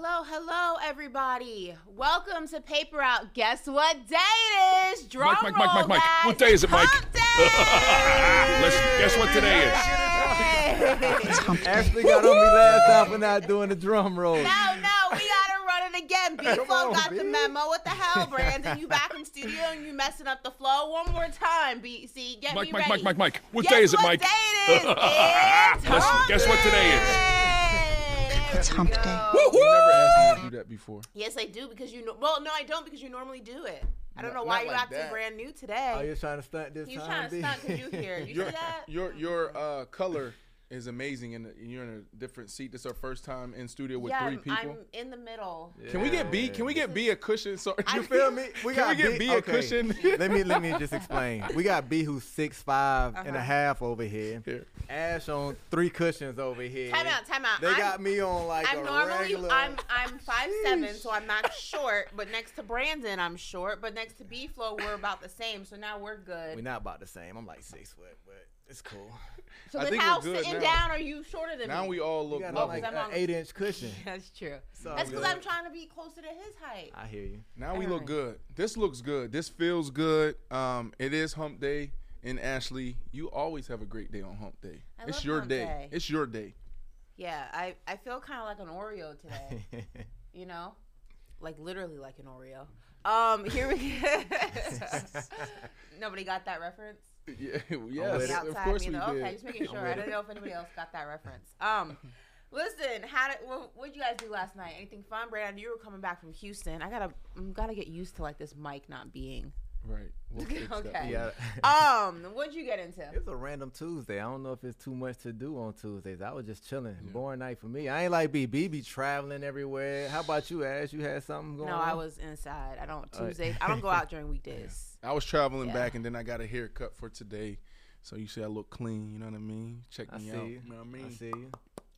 Hello, hello, everybody. Welcome to Paper Route. Guess what day it is? Drum Mike, Mike, Mike, roll, Mike, Mike. guys. What day is it, Mike? Hump day! Let's guess what today is. Ashley got on me last time for not doing the drum roll. No, no, we gotta run it again. B Flow got B. the memo. What the hell, Brandon? You back in studio and you messing up the flow. One more time, B. See, get Mike, me Mike, ready. Mike, Mike, Mike. What Guess day is it, what Mike? Day it is? It's Let's hump guess what today is. Day. It's hump day. You've never asked me to do that before. Yes, I do because you know. Well, no, I don't because you normally do it. I don't Not- know why not you like acting that. brand new today. Oh, you're trying to stunt this You time, trying to B? stunt because you here. You Your see that? your your uh, color is amazing, and you're in a different seat. This is our first time in studio with yeah, three I'm, people. I'm in the middle. Can we get B? Can we get B a cushion? So You feel me? We Can got we get B a okay. cushion? let me let me just explain. We got B who's six five and a Uh-huh. half over here. Here. Ash on three cushions over here. Time out, time out. They I'm- got me on like I'm a normally regular. I'm I'm five seven, so I'm not short. But next to Brandon, I'm short. But next to B Flow, we're about the same. So now we're good. We're not about the same. I'm like six foot, but it's cool. so I then how sitting now. down are you shorter than now me? we all look You got on level. like I'm an on- eight inch cushion. That's true. all That's because. I'm trying to be closer to his height. I hear you. Now we Alright. look good. This looks good. This feels good. Um, it is Hump Day, and Ashley, you always have a great day on Hump Day. I it's love your Hump day. Day. It's your day. Yeah, I I feel kind of like an Oreo today. you know, like literally like an Oreo. Um, here we go. Nobody got that reference. Yeah, yes. The of outside course we did. Okay, just making sure. I don't know if anybody else got that reference. Um, listen, how did what what you guys do last night? Anything fun, Brandon? You were coming back from Houston. I gotta I'm gotta get used to like this mic not being. Right. We'll fix. Okay. Yeah. Um, what'd you get into? It's a random Tuesday. I don't know if it's too much to do on Tuesdays. I was just chilling. Boring night for me. I ain't like BB be traveling everywhere. How about you, Ash? You had something going No, on? I was inside. I don't Uh, Tuesdays. I don't go out during weekdays. I was traveling Yeah. back, and then I got a haircut for today. So you see, I look clean. You know what I mean? Check I me see out. you. You know what I mean? I see you.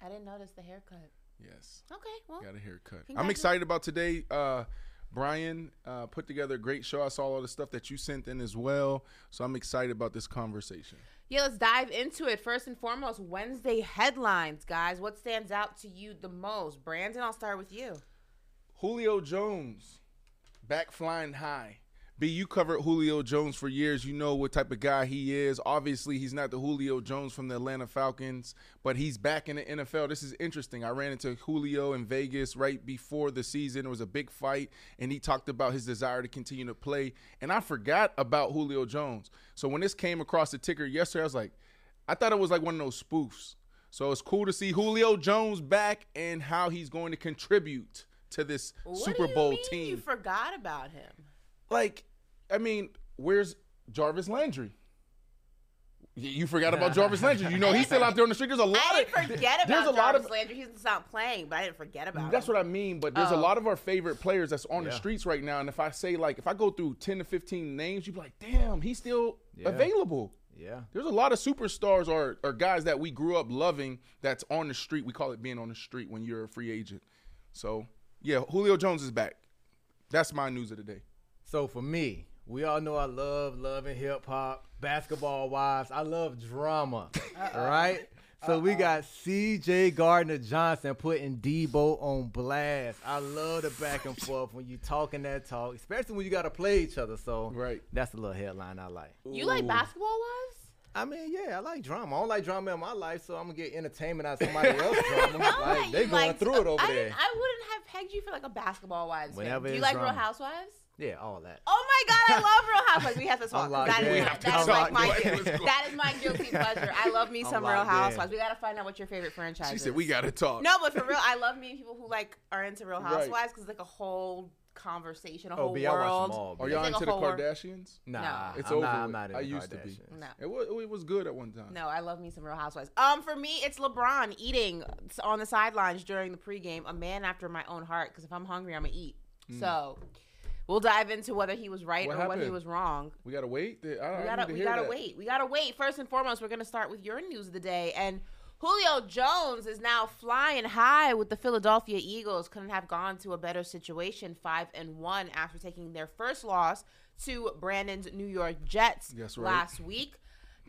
I didn't notice the haircut. Yes. Okay, well, Got a haircut. I'm excited about today. Uh, Brian uh, put together a great show. I saw all the stuff that you sent in as well. So I'm excited about this conversation. yeah. Let's dive into it. First and foremost, Wednesday headlines, guys. What stands out to you the most? Brandon, I'll start with you. Julio Jones back flying high. B, you covered Julio Jones for years. You know what type of guy he is. Obviously, he's not the Julio Jones from the Atlanta Falcons, but he's back in the NFL. This is interesting. I ran into Julio in Vegas right before the season. It was a big fight, and he talked about his desire to continue to play. And I forgot about Julio Jones. So when this came across the ticker yesterday, I was like, I thought it was like one of those spoofs. So it's cool to see Julio Jones back and how he's going to contribute to this What Super do you Bowl mean team. You forgot about him. like, I mean, where's Jarvis Landry? You forgot about Jarvis Landry. You know he's still out there on the street. There's a lot I of didn't forget there's about a lot Jarvis of Landry. He's not playing, but I didn't forget about that's him. what I mean. But there's a Oh. lot of our favorite players that's on the streets right now. And if I say like, if I go through ten to fifteen names, you'd be like, damn, he's still Yeah. available. Yeah. There's a lot of superstars or, or guys that we grew up loving that's on the street. We call it being on the street when you're a free agent. So, yeah, Julio Jones is back. That's my news of the day. So for me, we all know I love loving hip hop, Basketball Wives. I love drama, right? So we got C.J. Gardner Johnson putting Deebo on blast. I love the back and forth when you talking that talk, especially when you got to play each other. So Right. that's a little headline I like. You like Basketball Wives? I mean, yeah, I like drama. I don't like drama in my life, so I'm gonna get entertainment out of somebody else's drama. Like they going through it over I there. I wouldn't have pegged you for like a Basketball Wives. Whenever fan. Do you like drama. Real Housewives? Yeah, all that. Oh my God, I love Real Housewives. We have to talk. 'cause locked That in. is, We my, have to that is talk. like my guilty, go. that is my guilty pleasure. I love me I'm some Real locked in. Housewives. We gotta find out what your favorite franchise She is. said, we got to talk. No, but for real, I love meeting people who like are into Real Housewives because it's like a whole conversation, a Oh, whole but y'all watch them world. all, Are y'all like into the whole world. Kardashians? Nah, It's I'm over. Not, I'm not into I used to be. Kardashians. No. It was, it was good at one time. No, I love me some Real Housewives. Um, for me, it's LeBron eating on the sidelines during the pregame. A man after my own heart. Because if I'm hungry, I'm gonna eat. So, we'll dive into whether he was right What or whether he was wrong. We got to wait? I, I We gotta, to we gotta wait. We gotta wait. First and foremost, we're gonna start with your news of the day. And Julio Jones is now flying high with the Philadelphia Eagles. Couldn't have gone to a better situation, five and one after taking their first loss to Brandon's New York Jets right. last week.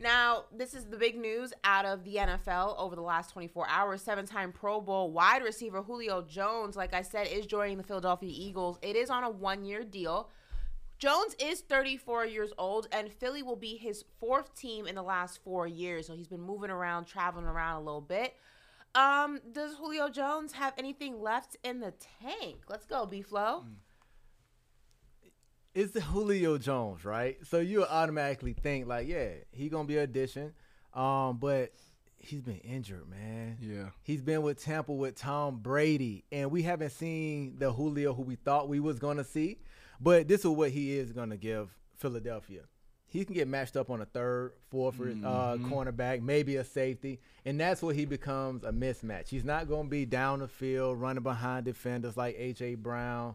Now, this is the big news out of the NFL over the last 24 hours. Seven time Pro Bowl wide receiver Julio Jones, like I said, is joining the Philadelphia Eagles. It is on a one year deal. Jones is 34 years old, and Philly will be his fourth team in the last four years. So he's been moving around, traveling around a little bit. Um, does Julio Jones have anything left in the tank? Let's go, B Flow. It's the Julio Jones, right? So you automatically think like, yeah, he gonna be an addition. Um, but he's been injured, man. Yeah. He's been with Tampa with Tom Brady, and we haven't seen the Julio who we thought we was gonna see. But this is what he is gonna give Philadelphia. He can get matched up on a third, fourth uh, cornerback, maybe a safety, and that's where he becomes a mismatch. He's not going to be down the field running behind defenders like AJ Brown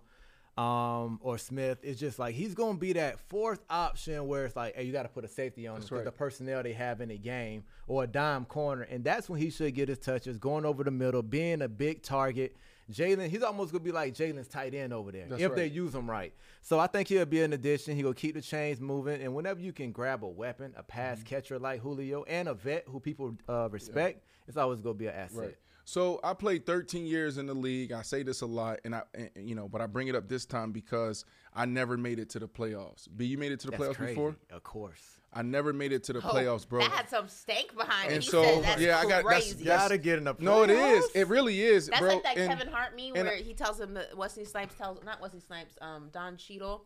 um, or Smith. It's just like he's going to be that fourth option where it's like, hey, you got to put a safety on him because right. the personnel they have in the game or a dime corner, and that's when he should get his touches, going over the middle, being a big target. Jalen, he's almost gonna be like Jalen's tight end over there That's if they use him right. So I think he'll be an addition. He will keep the chains moving, and whenever you can grab a weapon, a pass Mm-hmm. catcher like Julio, and a vet who people uh, respect, it's always gonna be an asset. Right. So I played 13 years in the league. I say this a lot, and I, and, you know, but I bring it up this time because I never made it to the playoffs. B, you made it to the That's playoffs crazy. before. Of course. I never made it to the Oh, playoffs, bro. That had some stank behind it. And He so, said that's yeah, I got- that's- that's- Gotta get in the playoffs. no, it is. It really is, That's bro. like that And- Kevin Hart meme where I- he tells him that Wesley Snipes tells not Wesley Snipes, um, Don Cheadle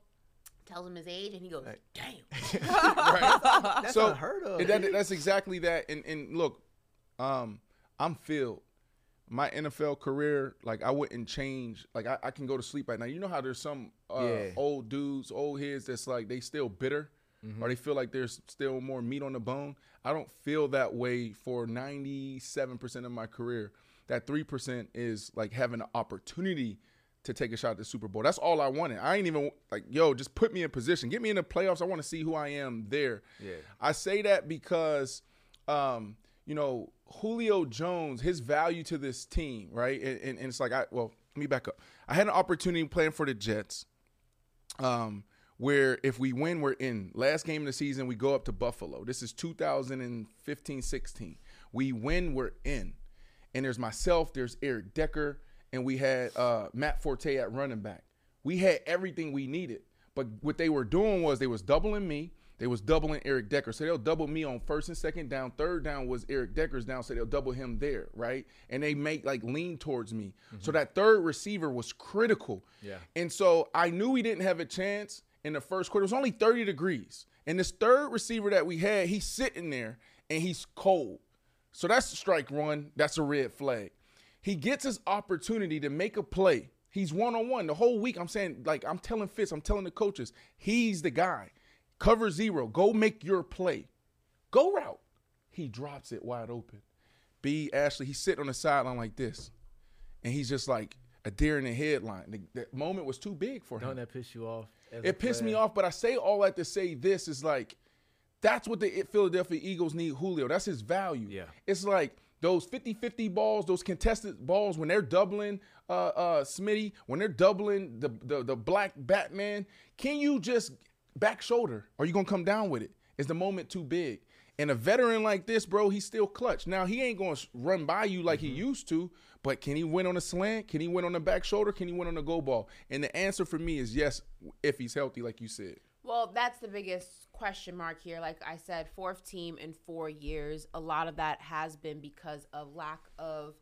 tells him his age, and he goes, "Damn." That's so unheard of. and that- that's exactly that. And and look, um, I'm filled. My NFL career, like I wouldn't change. Like I, I can go to sleep at night. You know how there's some uh, Yeah. old dudes, old heads that's like they still bitter, Mm-hmm. or they feel like there's still more meat on the bone. I don't feel that way for 97% of my career. That three percent is like having an opportunity to take a shot at the Super Bowl. That's all I wanted. I ain't even like, yo, just put me in position. Get me in the playoffs. I want to see who I am there. Yeah. I say that because, um, you know, Julio Jones, his value to this team, right? And, and, and it's like, I well, let me back up. I had an opportunity playing for the Jets, um, where if we win, we're in. Last game of the season, we go up to Buffalo. This is 2015 16. We win, we're in. And there's myself, there's Eric Decker, and we had uh, Matt Forte at running back. We had everything we needed. But what they were doing was they was doubling me. They was doubling Eric Decker. So they'll double me on first and second down. Third down was Eric Decker's down, so they'll double him there, right? And they make like lean towards me. So mm-hmm. that third receiver was critical. Yeah. And so I knew we didn't have a chance in the first quarter. It was only 30 degrees. And this third receiver that we had, he's sitting there and he's cold. So that's a strike one. That's a red flag. He gets his opportunity to make a play. He's one on one the whole week. I'm saying, like, I'm telling Fitz, I'm telling the coaches, he's the guy. Cover zero. Go make your play. Go route. He drops it wide open. B. Ashley, he's sitting on the sideline like this. And he's just like a deer in the headline. The, the moment was too big for him Don't that piss you off? it pissed me off, but I say all that to say this is like That's what the Philadelphia Eagles need Julio. That's his value. Yeah. It's like those 50-50 balls, those contested balls when they're doubling uh uh Smitty, when they're doubling the, the the black Batman, can you just back shoulder? Are you gonna come down with it? Is the moment too big? And a veteran like this, bro, he's still clutch. Now he ain't gonna run by you like he used to, but can he win on a slant? Can he win on the back shoulder? Can he win on the go ball? And the answer for me is yes, if he's healthy, like you said. Well, that's the biggest question mark here. Like I said, fourth team in four years. A lot of that has been because of lack of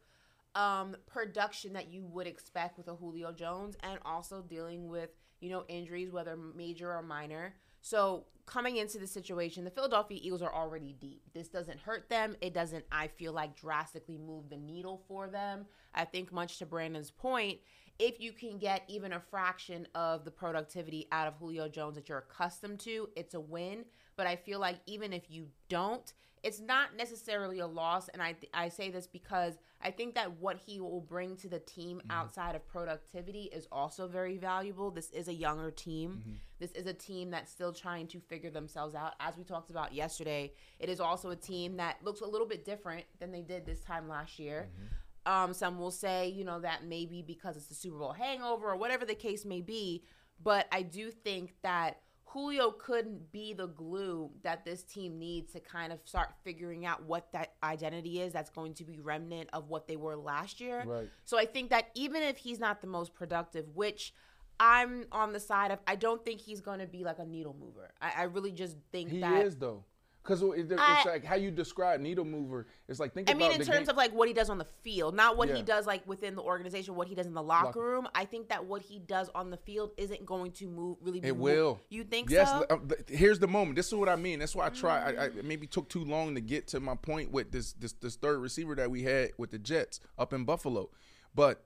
um, production that you would expect with a Julio Jones, and also dealing with you know injuries, whether major or minor. So coming into the situation, the Philadelphia Eagles are already deep. This doesn't hurt them. It doesn't, I feel like, drastically move the needle for them. I think, much to Brandon's point, if you can get even a fraction of the productivity out of Julio Jones that you're accustomed to, it's a win. But I feel like even if you don't, it's not necessarily a loss. And I, I say this because I think that what he will bring to the team Mm-hmm. outside of productivity is also very valuable. This is a younger team. Mm-hmm. This is a team that's still trying to figure themselves out. As we talked about yesterday, it is also a team that looks a little bit different than they did this time last year. Mm-hmm. Um, some will say, you know, that maybe because it's the Super Bowl hangover or whatever the case may be. But I do think that Julio couldn't be the glue that this team needs to kind of start figuring out what that identity is that's going to be remnant of what they were last year. Right. So I think that even if he's not the most productive, which I'm on the side of, I don't think he's going to be like a needle mover. I, I really just think that He that. is though. Because it's I- like how you describe needle mover. It's like think I about mean, in terms game- of like what he does on the field, not what Yeah. he does like within the organization, what he does in the locker Locker. room. I think that what he does on the field isn't going to move really. It move- will. You think yes, so? um, here's the moment. This is what I mean. That's why I try. I, I maybe took too long to get to my point with this this this third receiver that we had with the Jets up in Buffalo, but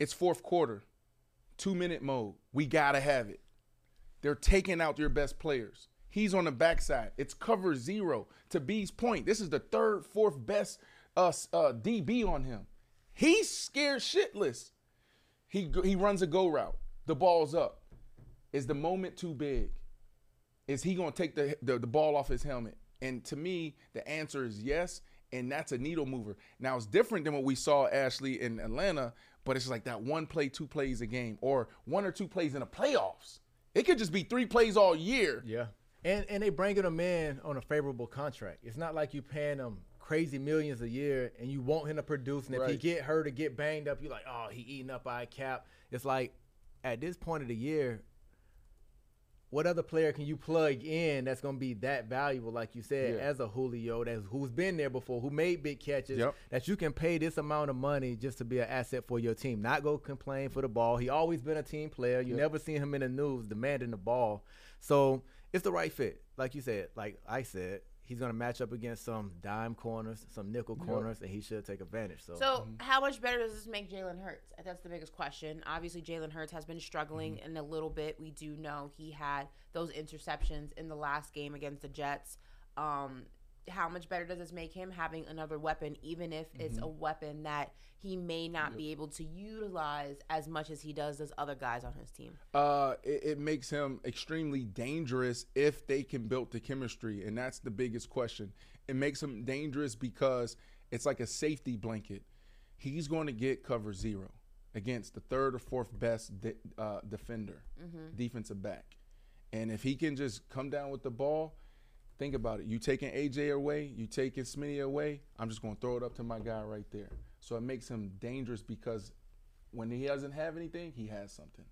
it's fourth quarter, two minute mode. We gotta have it. They're taking out your best players. He's on the backside. It's cover zero. To B's point, this is the third, fourth best uh, uh, DB on him. He's scared shitless. He he runs a go route. The ball's up. Is the moment too big? Is he gonna take the, the the ball off his helmet? And to me, the answer is yes. And that's a needle mover. Now it's different than what we saw Ashley in Atlanta, but it's like that one play, two plays a game, or one or two plays in the playoffs. It could just be three plays all year. Yeah. And and they bringing him in on a favorable contract. It's not like you paying him crazy millions a year and you want him to produce. And if he get hurt or get banged up, you're like, oh, he eating up our cap. It's like at this point of the year, what other player can you plug in that's gonna be that valuable, like you said, Yeah. as a Julio that's who's been there before, who made big catches, Yep. that you can pay this amount of money just to be an asset for your team. Not go complain for the ball. He always been a team player. You Yep. never seen him in the news demanding the ball. So it's the right fit. Like you said, like I said, he's gonna match up against some dime corners, some nickel corners, and he should take advantage. So, So, how much better does this make Jalen Hurts? That's the biggest question. Obviously, Jalen Hurts has been struggling Mm-hmm. in a little bit. We do know he had those interceptions in the last game against the Jets. Um, how much better does this make him having another weapon, even if it's Mm-hmm. a weapon that he may not be able to utilize as much as he does as other guys on his team? uh, it, it makes him extremely dangerous if they can build the chemistry, and that's the biggest question. It makes him dangerous because it's like a safety blanket. He's going to get cover zero against the third or fourth best de- uh, defender, defensive back, and if he can just come down with the ball. Think about it. You taking AJ away, you taking Smitty away. I'm just going to throw it up to my guy right there. So it makes him dangerous because when he doesn't have anything, he has something.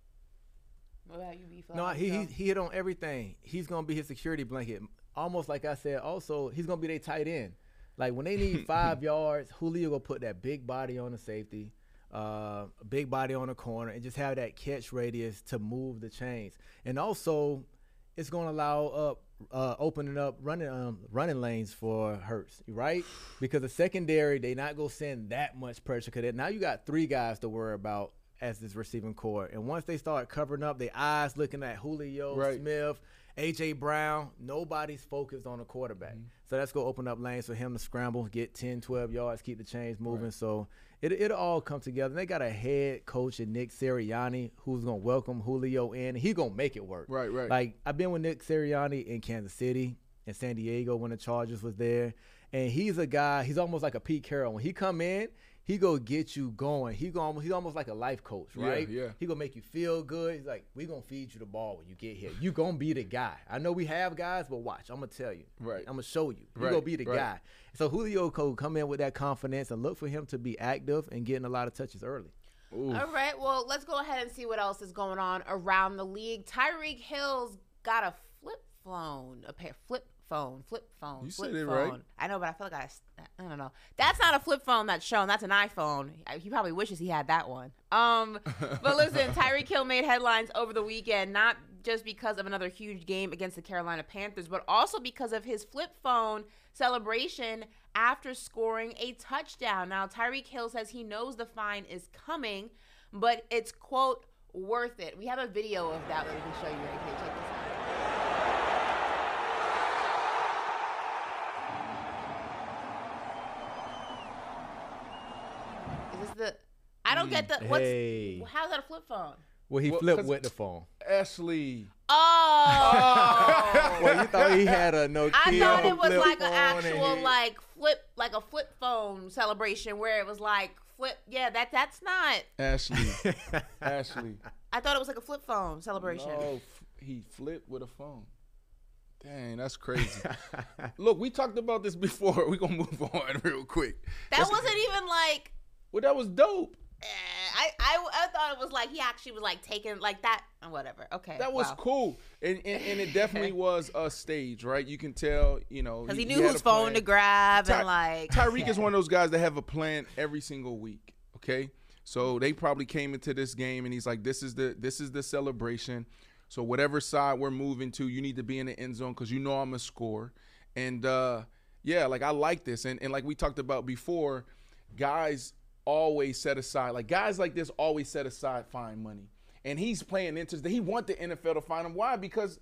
What about you, B? no, he, he he hit on everything. He's gonna be his security blanket. Almost like I said. Also, he's gonna be their tight end. Like when they need five yards, Julio will put that big body on the safety, uh, big body on the corner, and just have that catch radius to move the chains. And also, it's gonna allow up uh, opening up running um, running lanes for Hurts, right? Because the secondary they not gonna send that much pressure. Cause now you got three guys to worry about as this receiving corps, and once they start covering up, their eyes looking at Julio Right. Smith. AJ Brown, nobody's focused on the quarterback. So that's going to open up lanes for him to scramble, get 10, 12 yards, keep the chains moving. So it, it'll all come together. And they got a head coach in Nick Sirianni who's going to welcome Julio in. He's going to make it work. Right, right. Like, I've been with Nick Sirianni in Kansas City. in San Diego when the Chargers was there. And he's a guy. He's almost like a Pete Carroll. When he come in, he go get you going. He go. He's almost like a life coach, right? yeah. He gonna make you feel good. He's like, we gonna feed you the ball when you get here. You gonna be the guy. I know we have guys, but watch. I'm gonna tell you. Right. I'm gonna show you. You Right, gonna be the right. guy. So Julio could come in with that confidence and look for him to be active and getting a lot of touches early. Ooh. All right, well, let's go ahead and see what else is going on around the league. Tyreek Hill's got a flip phone, a pair flip phone, flip phone, You flip said it phone. right. I know, but I feel like I, I don't know. That's not a flip phone that's shown. That's an iPhone. He probably wishes he had that one. Um, but listen, Tyreek Hill made headlines over the weekend, not just because of another huge game against the Carolina Panthers, but also because of his flip phone celebration after scoring a touchdown. Now, Tyreek Hill says he knows the fine is coming, but it's quote worth it. We have a video of that that we can show you right here. Check this out. Is this the? I don't get the. Mm, what's Hey. how's that a flip phone? Well, he Well, flipped 'cause- with the phone. Ashley. Oh. oh. Well, you thought he had a Nokia I thought it was flip like an phone and actual he- like flip like a flip phone celebration where it was like flip yeah that that's not Ashley. Ashley. I thought it was like a flip phone celebration. No, f- he flipped with a phone. Dang, that's crazy. Look, we talked about this before. We're gonna move on real quick. that That's- wasn't even like Well, that was dope. Eh, I, I I thought it was like he actually was like taking like that whatever. Okay. That was wow. cool, and, and and it definitely was a stage, right? You can tell, you know, Because he, he knew whose phone to grab Ty- and like Tyreek is one of those guys that have a plan every single week. Okay, so they probably came into this game and he's like, "This is the this is the celebration." So whatever side we're moving to, you need to be in the end zone because you know I'm a score. And uh, yeah, like I like this, and and like we talked about before, guys always set aside like guys like this always set aside fine money, and he's playing into he want the NFL to find him. Why? Because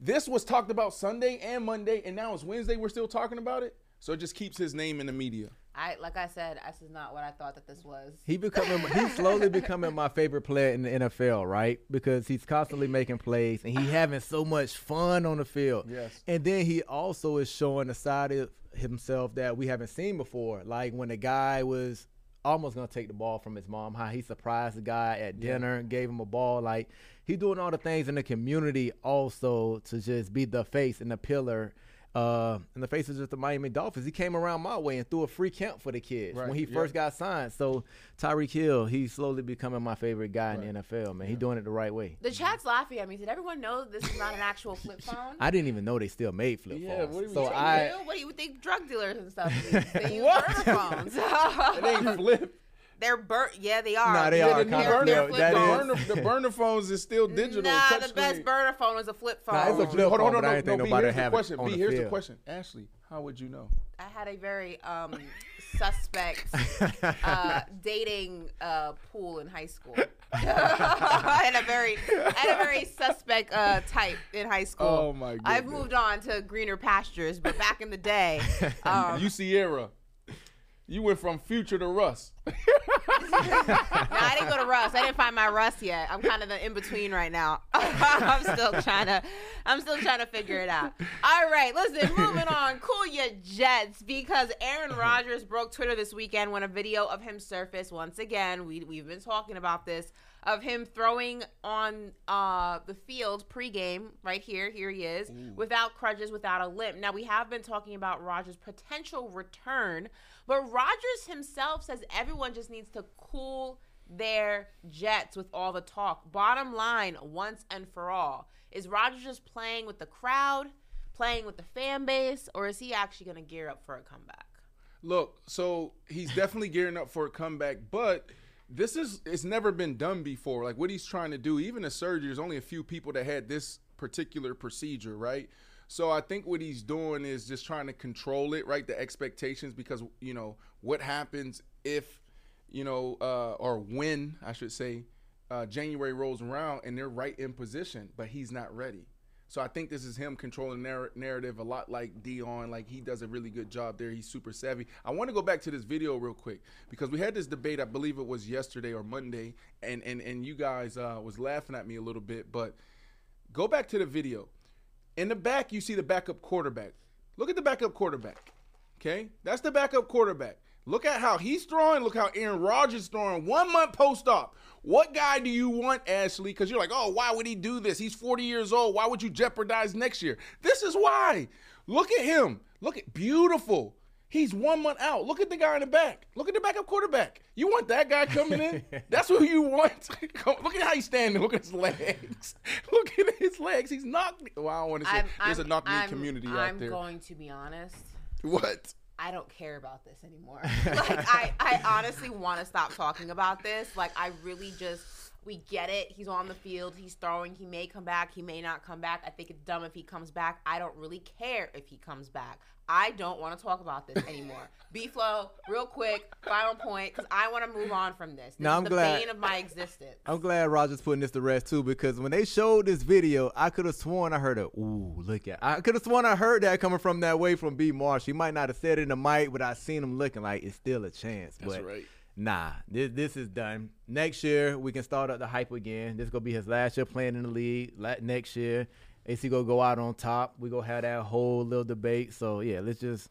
this was talked about Sunday and Monday, and now it's Wednesday. We're still talking about it. So it just keeps his name in the media. I like I said, this is not what I thought that this was. He becoming he's slowly becoming my favorite player in the NFL, right? Because he's constantly making plays and he having so much fun on the field. Yes. And then he also is showing a side of himself that we haven't seen before. Like when the guy was almost gonna take the ball from his mom, how he surprised the guy at dinner and gave him a ball. Like he doing all the things in the community also to just be the face and the pillar. Uh, in the faces of the Miami Dolphins, he came around my way and threw a free camp for the kids Right, when he yeah. first got signed. So Tyreek Hill, he's slowly becoming my favorite guy in the NFL. Man, he's doing it the right way. The chat's laughing at me. Did everyone know this is not an actual flip phone? I didn't even know they still made flip Yeah, phones. what do you so I. What do you think drug dealers and stuff? They use What? burner phones. It ain't flip. They're bur- Yeah, they are. Nah, they Yeah, are the, kinda burner, flip. the, That is- burner, the burner phones is still digital. Nah, the best screen. burner phone is a flip phone. Nah, it's a flip Hold on, phone, hold on, but I no, think no, B, nobody here's the have it question. on B, the here's the field. question. Ashley, how would you know? I had a very um, suspect uh, dating uh, pool in high school. I had a very, I had a very suspect uh, type in high school. Oh, my I've moved on to greener pastures, but back in the day, um, you Ciara. You went from future to Russ. no, I didn't go to Russ. I didn't find my Russ yet. I'm kind of the in between right now. I'm still trying to, I'm still trying to figure it out. All right, listen, moving on. Cool your jets because Aaron Rodgers broke Twitter this weekend when a video of him surfaced once again. We we've been talking about this of him throwing on uh, the field pregame right here. Here he is without crutches, without a limp. Now we have been talking about Rodgers' potential return, but Rodgers himself says everyone just needs to cool their jets with all the talk. Bottom line, once and for all, is Rodgers just playing with the crowd, playing with the fan base, or is he actually going to gear up for a comeback? Look, so he's definitely gearing up for a comeback, but this is it's never been done before. Like what he's trying to do, even a surgery, there's only a few people that had this particular procedure, right? So I think what he's doing is just trying to control it, right? The expectations, because you know what happens if, you know, uh, or when I should say, uh, January rolls around and they're right in position, but he's not ready. So I think this is him controlling narr- narrative a lot like Deion. Like he does a really good job there. He's super savvy. I want to go back to this video real quick because we had this debate. I believe it was yesterday or Monday, and and and you guys uh, was laughing at me a little bit. But go back to the video. In the back, you see the backup quarterback. Look at the backup quarterback. Okay, that's the backup quarterback. Look at how he's throwing. Look how Aaron Rodgers is throwing. One month post op. What guy do you want, Ashley? Because you're like, oh, why would he do this? He's 40 years old. Why would you jeopardize next year? This is why. Look at him. Look at beautiful. He's one month out. Look at the guy in the back. Look at the backup quarterback. You want that guy coming in? That's who you want. Look at how he's standing. Look at his legs. Look at his legs. He's knocked. Well, I don't want to say I'm, there's I'm, a knock knee I'm- community I'm out there. going to be honest. what? I don't care about this anymore. like I, I honestly want to stop talking about this. Like I really just we get it. He's on the field. He's throwing. He may come back. He may not come back. I think it's dumb if he comes back. I don't really care if he comes back. I don't want to talk about this anymore. B flow, real quick, final point, because I want to move on from this. This No, is I'm the glad- bane of my existence. I'm glad Rodgers putting this to rest too because when they showed this video, I could have sworn I heard a ooh, look at. I could have sworn I heard that coming from that way from B Marsh. He might not have said it in the mic, but I seen him looking like it's still a chance. That's but right. Nah, this this is done. Next year we can start up the hype again. This is gonna be his last year playing in the league. Next year, AC gonna go out on top. We gonna have that whole little debate. So yeah, let's just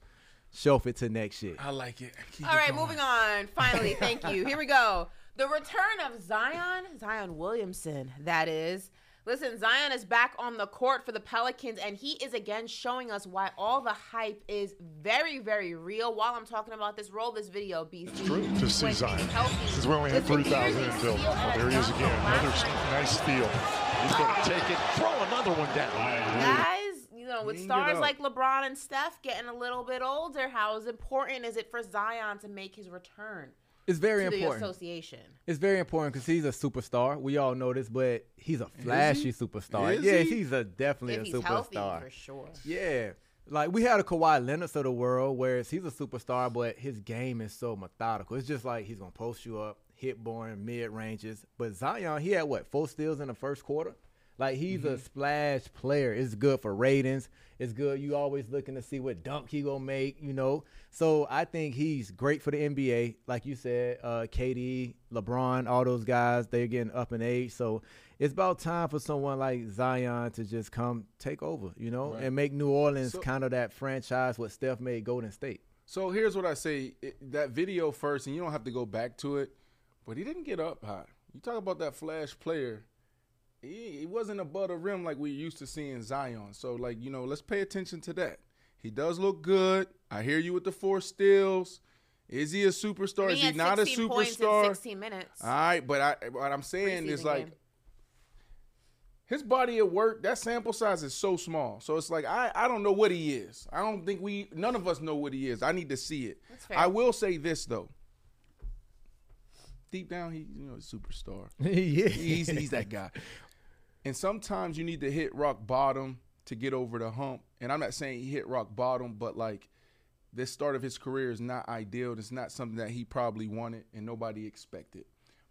shelf it to next year. I like it. Keep All it right, going. moving on. Finally, thank you. Here we go. The return of Zion, Zion Williamson, that is. Listen, Zion is back on the court for the Pelicans, and he is again showing us why all the hype is very, very real. While I'm talking about this, roll this video, BC. It's true to see When he's Zion. healthy. Since we only had 3,000 in a build. Oh, there he is again. Another last s- night. nice steal. He's going to take it, throw another one down. Guys, you know, with stars like LeBron and Steph getting a little bit older, how important is it for Zion to make his return It's very to the important. association? It's very important because he's a superstar. We all know this, but he's a flashy superstar. Is yeah, he? he's a definitely If a he's healthy, superstar. for sure. Yeah. Like we had a Kawhi Leonard of the world, whereas he's a superstar, but his game is so methodical. It's just like he's gonna post you up, hit born, mid ranges. But Zion, he had what four steals in the first quarter. Like he's a mm-hmm. splash player. It's good for ratings. It's good. You always looking to see what dunk he gonna make. You know. So I think he's great for the NBA. Like you said, uh, KD, LeBron, all those guys, they're getting up in age. So it's about time for someone like Zion to just come take over. You know, Right. and make New Orleans So- kind of that franchise what Steph made Golden State. So here's what I say: it, that video first, and you don't have to go back to it. But he didn't get up high. You talk about that flash player. He, he wasn't above the rim like we used to seeing Zion. So like you know, let's pay attention to that. He does look good. I hear you with the four steals. Is he a superstar? Is he had not a 16 in superstar? 16 minutes. All right, but I what I'm saying is like game. his body at work, that sample size is so small. So it's like I, I don't know what he is. I don't think we none of us know what he is. I need to see it. That's fair. I will say this though. Deep down, he you know a superstar. yeah, He's he's that guy. And sometimes you need to hit rock bottom to get over the hump. And I'm not saying he hit rock bottom, but like this start of his career is not ideal. It's not something that he probably wanted and nobody expected.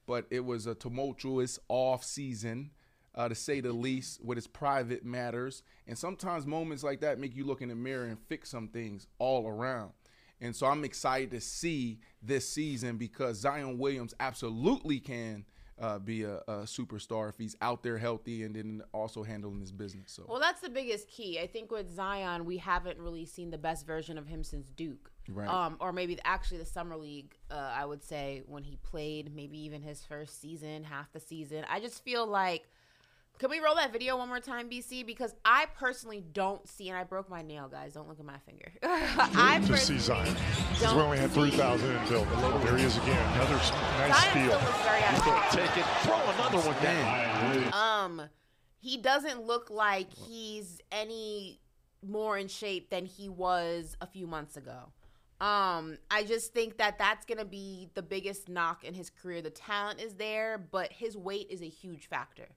But it was a tumultuous off season, uh, to say the least, with his private matters. And sometimes moments like that make you look in the mirror and fix some things all around. And so I'm excited to see this season because Zion Williams absolutely can uh, be a, a superstar if he's out there healthy and then also handling his business. So Well, that's the biggest key. I think with Zion, we haven't really seen the best version of him since Duke. Right. Um, or maybe actually the summer league. Uh, I would say when he played, maybe even his first season, half the season. I just feel like. Can we roll that video one more time, BC? Because I personally don't see, and I broke my nail, guys. Don't look at my finger. I to see Zion. Since we don't only had 3,000 in build. Oh, there he is again. Another nice Zion steal. still looks very He's going to take it, throw another one down. um he doesn't look like he's any more in shape than he was a few months ago um i just think that that's gonna be the biggest knock in his career the talent is there but his weight is a huge factor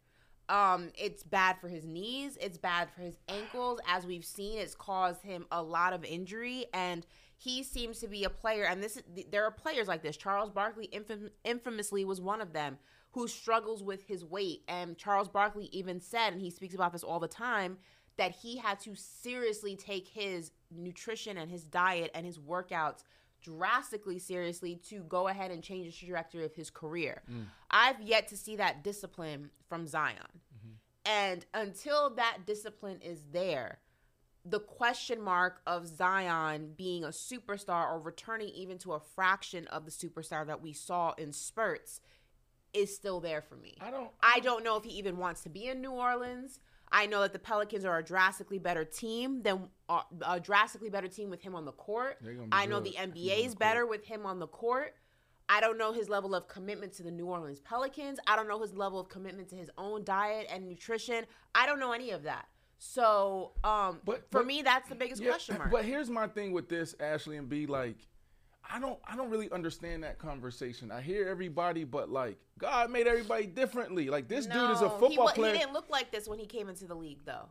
um it's bad for his knees it's bad for his ankles. As we've seen it's caused him a lot of injury and he seems to be a player and this is there are players like this. Charles barkley infam- infamously was one of them who struggles with his weight and charles barkley even said and he speaks about this all the time that he had to seriously take his nutrition and his diet and his workouts drastically seriously to go ahead and change the trajectory of his career. Mm. I've yet to see that discipline from Zion. Mm-hmm. And until that discipline is there, the question mark of Zion being a superstar or returning even to a fraction of the superstar that we saw in spurts is still there for me. I don't. I don't know if he even wants to be in New Orleans. I know that the Pelicans are a drastically better team than uh, a drastically better team with him on the court. They're gonna be I know good the NBA is better with him on the court. I don't know his level of commitment to the New Orleans Pelicans. I don't know his level of commitment to his own diet and nutrition. I don't know any of that. So, um, But- for but- me, that's the biggest Yeah, question mark. But here's my thing with this, Ashley and B. Like, I don't, I don't really understand that conversation. I hear everybody, but like, God made everybody differently. Like, this dude is a football he, player. He didn't look like this when he came into the league, though.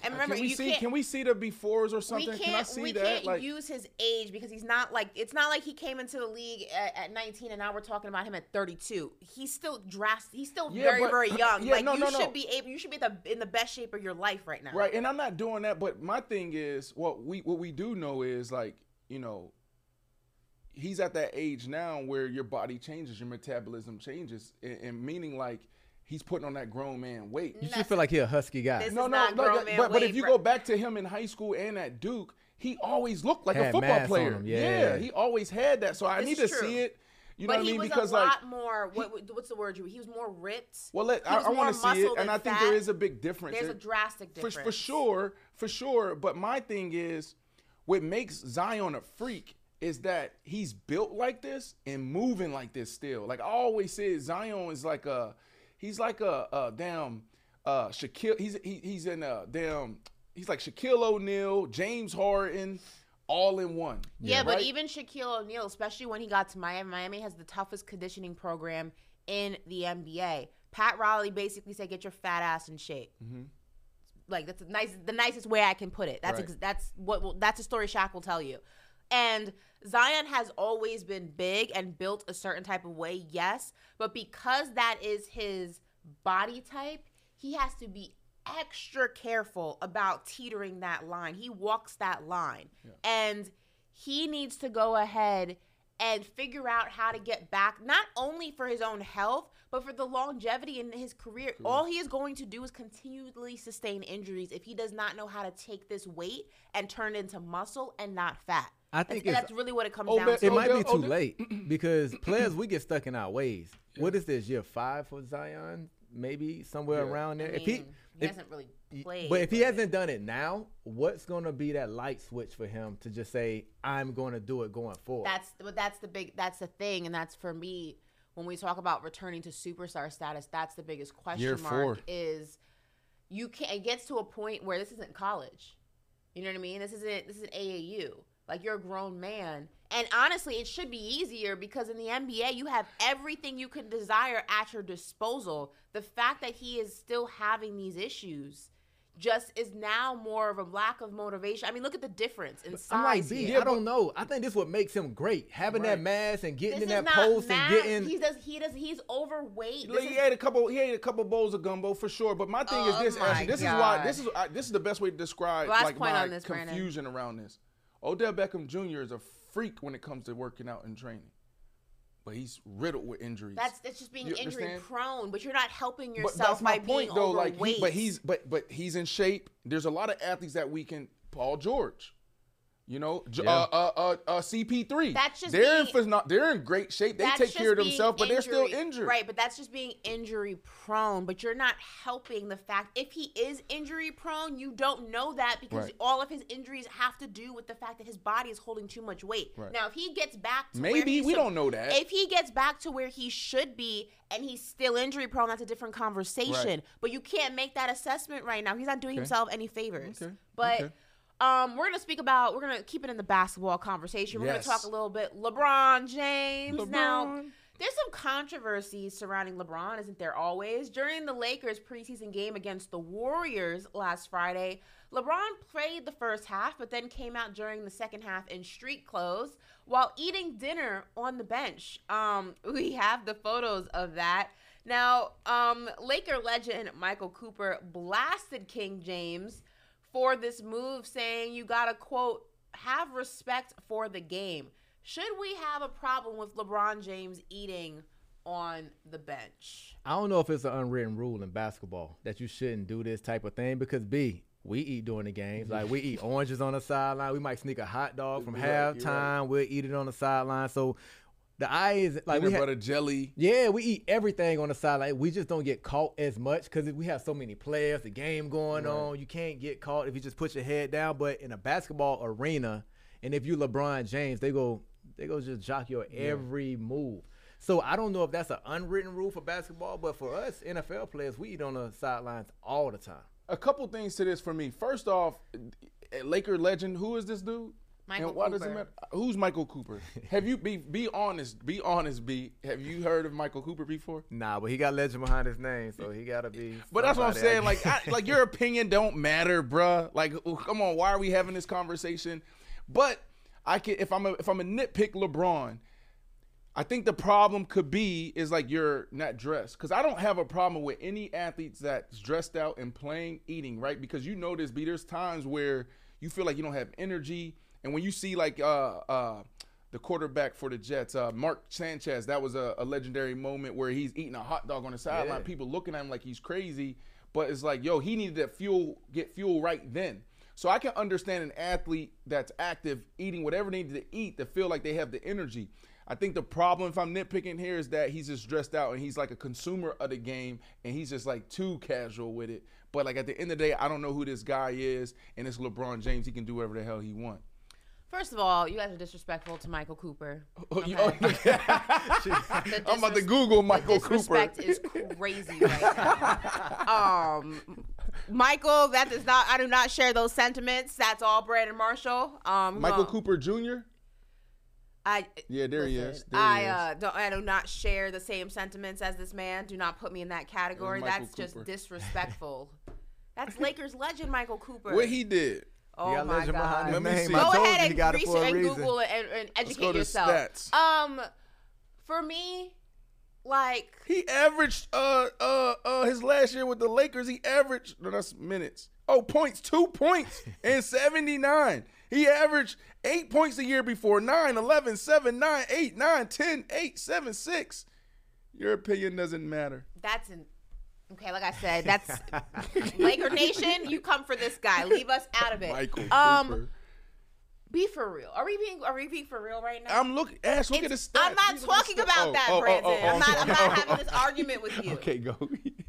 And can remember, we you see? Can we see the befores or something? we can't, can I see we that? can't like, use his age because he's not like it's not like he came into the league at, at 19 and now we're talking about him at 32. He's still drastic. He's still Yeah, very but- very young. yeah, like no, you no, should no. be able. You should be the in the best shape of your life right now. Right, and I'm not doing that, but my thing is what we what we do know is like, you know, he's at that age now where your body changes, your metabolism changes, and, and meaning like he's putting on that grown man weight. You should feel like he a husky guy. This No, is no, not no, grown but, man but, but if you go back to him in high school and at Duke, he always looked like a football player. him, yeah. he always had that. So I This need is to true. see it. You know but what I he mean? was Because a like lot more. What, what's the word? you- He was more ripped. well, let, I, I want to see it, and I think fat. there is a big difference. There's a There- drastic for, difference for sure, for sure. But my thing is, what makes Zion a freak is that he's built like this and moving like this still. Like I always say, Zion is like a, he's like a, a damn uh, Shaquille. He's he, he's in a damn. He's like Shaquille O'Neal, James Harden, all in one. Yeah, but Right? even Shaquille O'Neal, especially when he got to Miami, Miami has the toughest conditioning program in the NBA. Pat Riley basically said, "Get your fat ass in shape." Like that's the nice, the nicest way I can put it. That's Mm-hmm. Right. ex- that's what will, that's a story Shaq will tell you. And Zion has always been big and built a certain type of way, yes, but because that is his body type, he has to be extra careful about teetering that line. He walks that line. And he needs to go ahead and figure out how to get back not only for his own health but for the longevity in his career all he is going to do is continually sustain injuries if he does not know how to take this weight and turn it into muscle and not fat I think that's, that's really what it comes Oh, down man, to It might be too Odell- late because players we get stuck in our ways. What is this year five for Zion? Maybe somewhere Yeah. around there. I if he, he if- hasn't really played but if he hasn't done it now, what's gonna be that light switch for him to just say I'm going to do it going forward? That's but that's the big that's the thing, and that's for me when we talk about returning to superstar status. That's the biggest question Year mark. four. Is you can not it gets to a point where this isn't college. You know what I mean? This isn't this is AAU. Like you're a grown man, and honestly, it should be easier because in the NBA you have everything you could desire at your disposal. The fact that he is still having these issues. Just is now more of a lack of motivation. I mean, look at the difference in size. I'm like, B, here. I don't know. I think this what makes him great. Having that mass and getting This in that post mad. and getting. He does. He does. He's overweight. This he is- ate a couple. He ate a couple bowls of gumbo for sure. But my thing Oh is this, my Ashley. This is why. This is I, this is the best way to describe Last like point my on this, Brandon. confusion around this. Odell Beckham Jr. is a freak when it comes to working out and training, but he's riddled with injuries. that's that's just being You injury understand? prone. But you're not helping but yourself that's my by point being though. overweight. Like, he, but he's but but he's in shape. There's a lot of athletes that we can. Paul George. You know, J- Yeah. uh, uh, uh, uh, CP3. That's just they're being- in phenom- they're in great shape. They take care of being themselves, but they're still injured. Right, but that's just being injury prone. But you're not helping the fact if he is injury prone, you don't know that because Right. all of his injuries have to do with the fact that his body is holding too much weight. Right. Now, if he gets back to where Maybe he's we sup- don't know that. If he gets back to where he should be and he's still injury prone, that's a different conversation. Right. But you can't make that assessment right now. He's not doing himself any favors. Okay. But Okay. Um, we're gonna speak about. We're gonna keep it in the basketball conversation. We're Yes. gonna talk a little bit LeBron James. Now, there's some controversies surrounding LeBron, isn't there? Always during the Lakers preseason game against the Warriors last Friday, LeBron played the first half, but then came out during the second half in street clothes while eating dinner on the bench. Um, we have the photos of that. Now, um, Laker legend Michael Cooper blasted King James for this move, saying you gotta quote have respect for the game. Should we have a problem with LeBron James eating on the bench? I don't know if it's an unwritten rule in basketball that you shouldn't do this type of thing because B, we eat during the games. Like we eat oranges on the sideline. We might sneak a hot dog from You're right, halftime. right. We'll eat it on the sideline. So the eye is like we Peanut ha- jelly. yeah, we eat everything on the sideline. We just don't get caught as much because we have so many players, the game going on. You can't get caught if you just put your head down. But in a basketball arena, and if you LeBron James, they go they go just jock your every move. So I don't know if that's an unwritten rule for basketball, but for us NFL players, we eat on the sidelines all the time. A couple things to this for me. First off, eh, Laker legend. Who is this dude? Michael and why does it matter? Uh, who's Michael Cooper? Have you be be honest? Be honest. Be have you heard of Michael Cooper before? Nah, but he got legend behind his name, so he gotta be. But that's what I'm saying. Like. I, like your opinion don't matter, bruh. Like, come on, why are we having this conversation? But I can, if I'm a, if I'm a nitpick LeBron, I think the problem could be is like you're not dressed. Because I don't have a problem with any athletes that's dressed out and playing, eating, right? Because you know this, B. There's times where you feel like you don't have energy, and when you see like uh uh the quarterback for the Jets, uh, Mark Sanchez, that was a, a legendary moment where he's eating a hot dog on the sideline. Yeah. People looking at him like he's crazy, but it's like, yo, he needed to fuel, get fuel right then. So I can understand an athlete that's active eating whatever they need to eat to feel like they have the energy. I think the problem, if I'm nitpicking here, is that he's just dressed out and he's like a consumer of the game and he's just like too casual with it. But like at the end of the day, I don't know who this guy is, and it's LeBron James. He can do whatever the hell he wants. First of all, you guys are disrespectful to Michael Cooper. Oh, Okay? oh, The I'm about to Google Michael the Cooper. disrespect is crazy right now. um, Michael, that does not. I do not share those sentiments. That's all Brandon Marshall. Um, Michael Cooper Jr. I Yeah, there he listen, is. There I he is. uh, don't. I do not share the same sentiments as this man. Do not put me in that category. That's just disrespectful. That's Lakers legend Michael Cooper. What he did? Oh got my legend god. his Let me name. see. Go ahead and research and reason. Google it and, and Let's educate go to yourself. stats. Um, for me, like He averaged uh uh uh his last year with the Lakers. He averaged no, that's minutes. Oh, points, two points in 79. He averaged eight points a year before 9, 11, 7, 9, 8, 9, 10, 8, 7, 6. Your opinion doesn't matter. that's an okay. Like I said, that's Laker Nation. You come for this guy. Leave us out of it. Michael um, Cooper. be for real. Are we being Are we being for real right now? I'm looking. Ash, look at the stats. I'm not These talking about Oh, that, oh, oh, Brandon. oh, I'm not. I'm not oh. having this argument with you. Okay, go.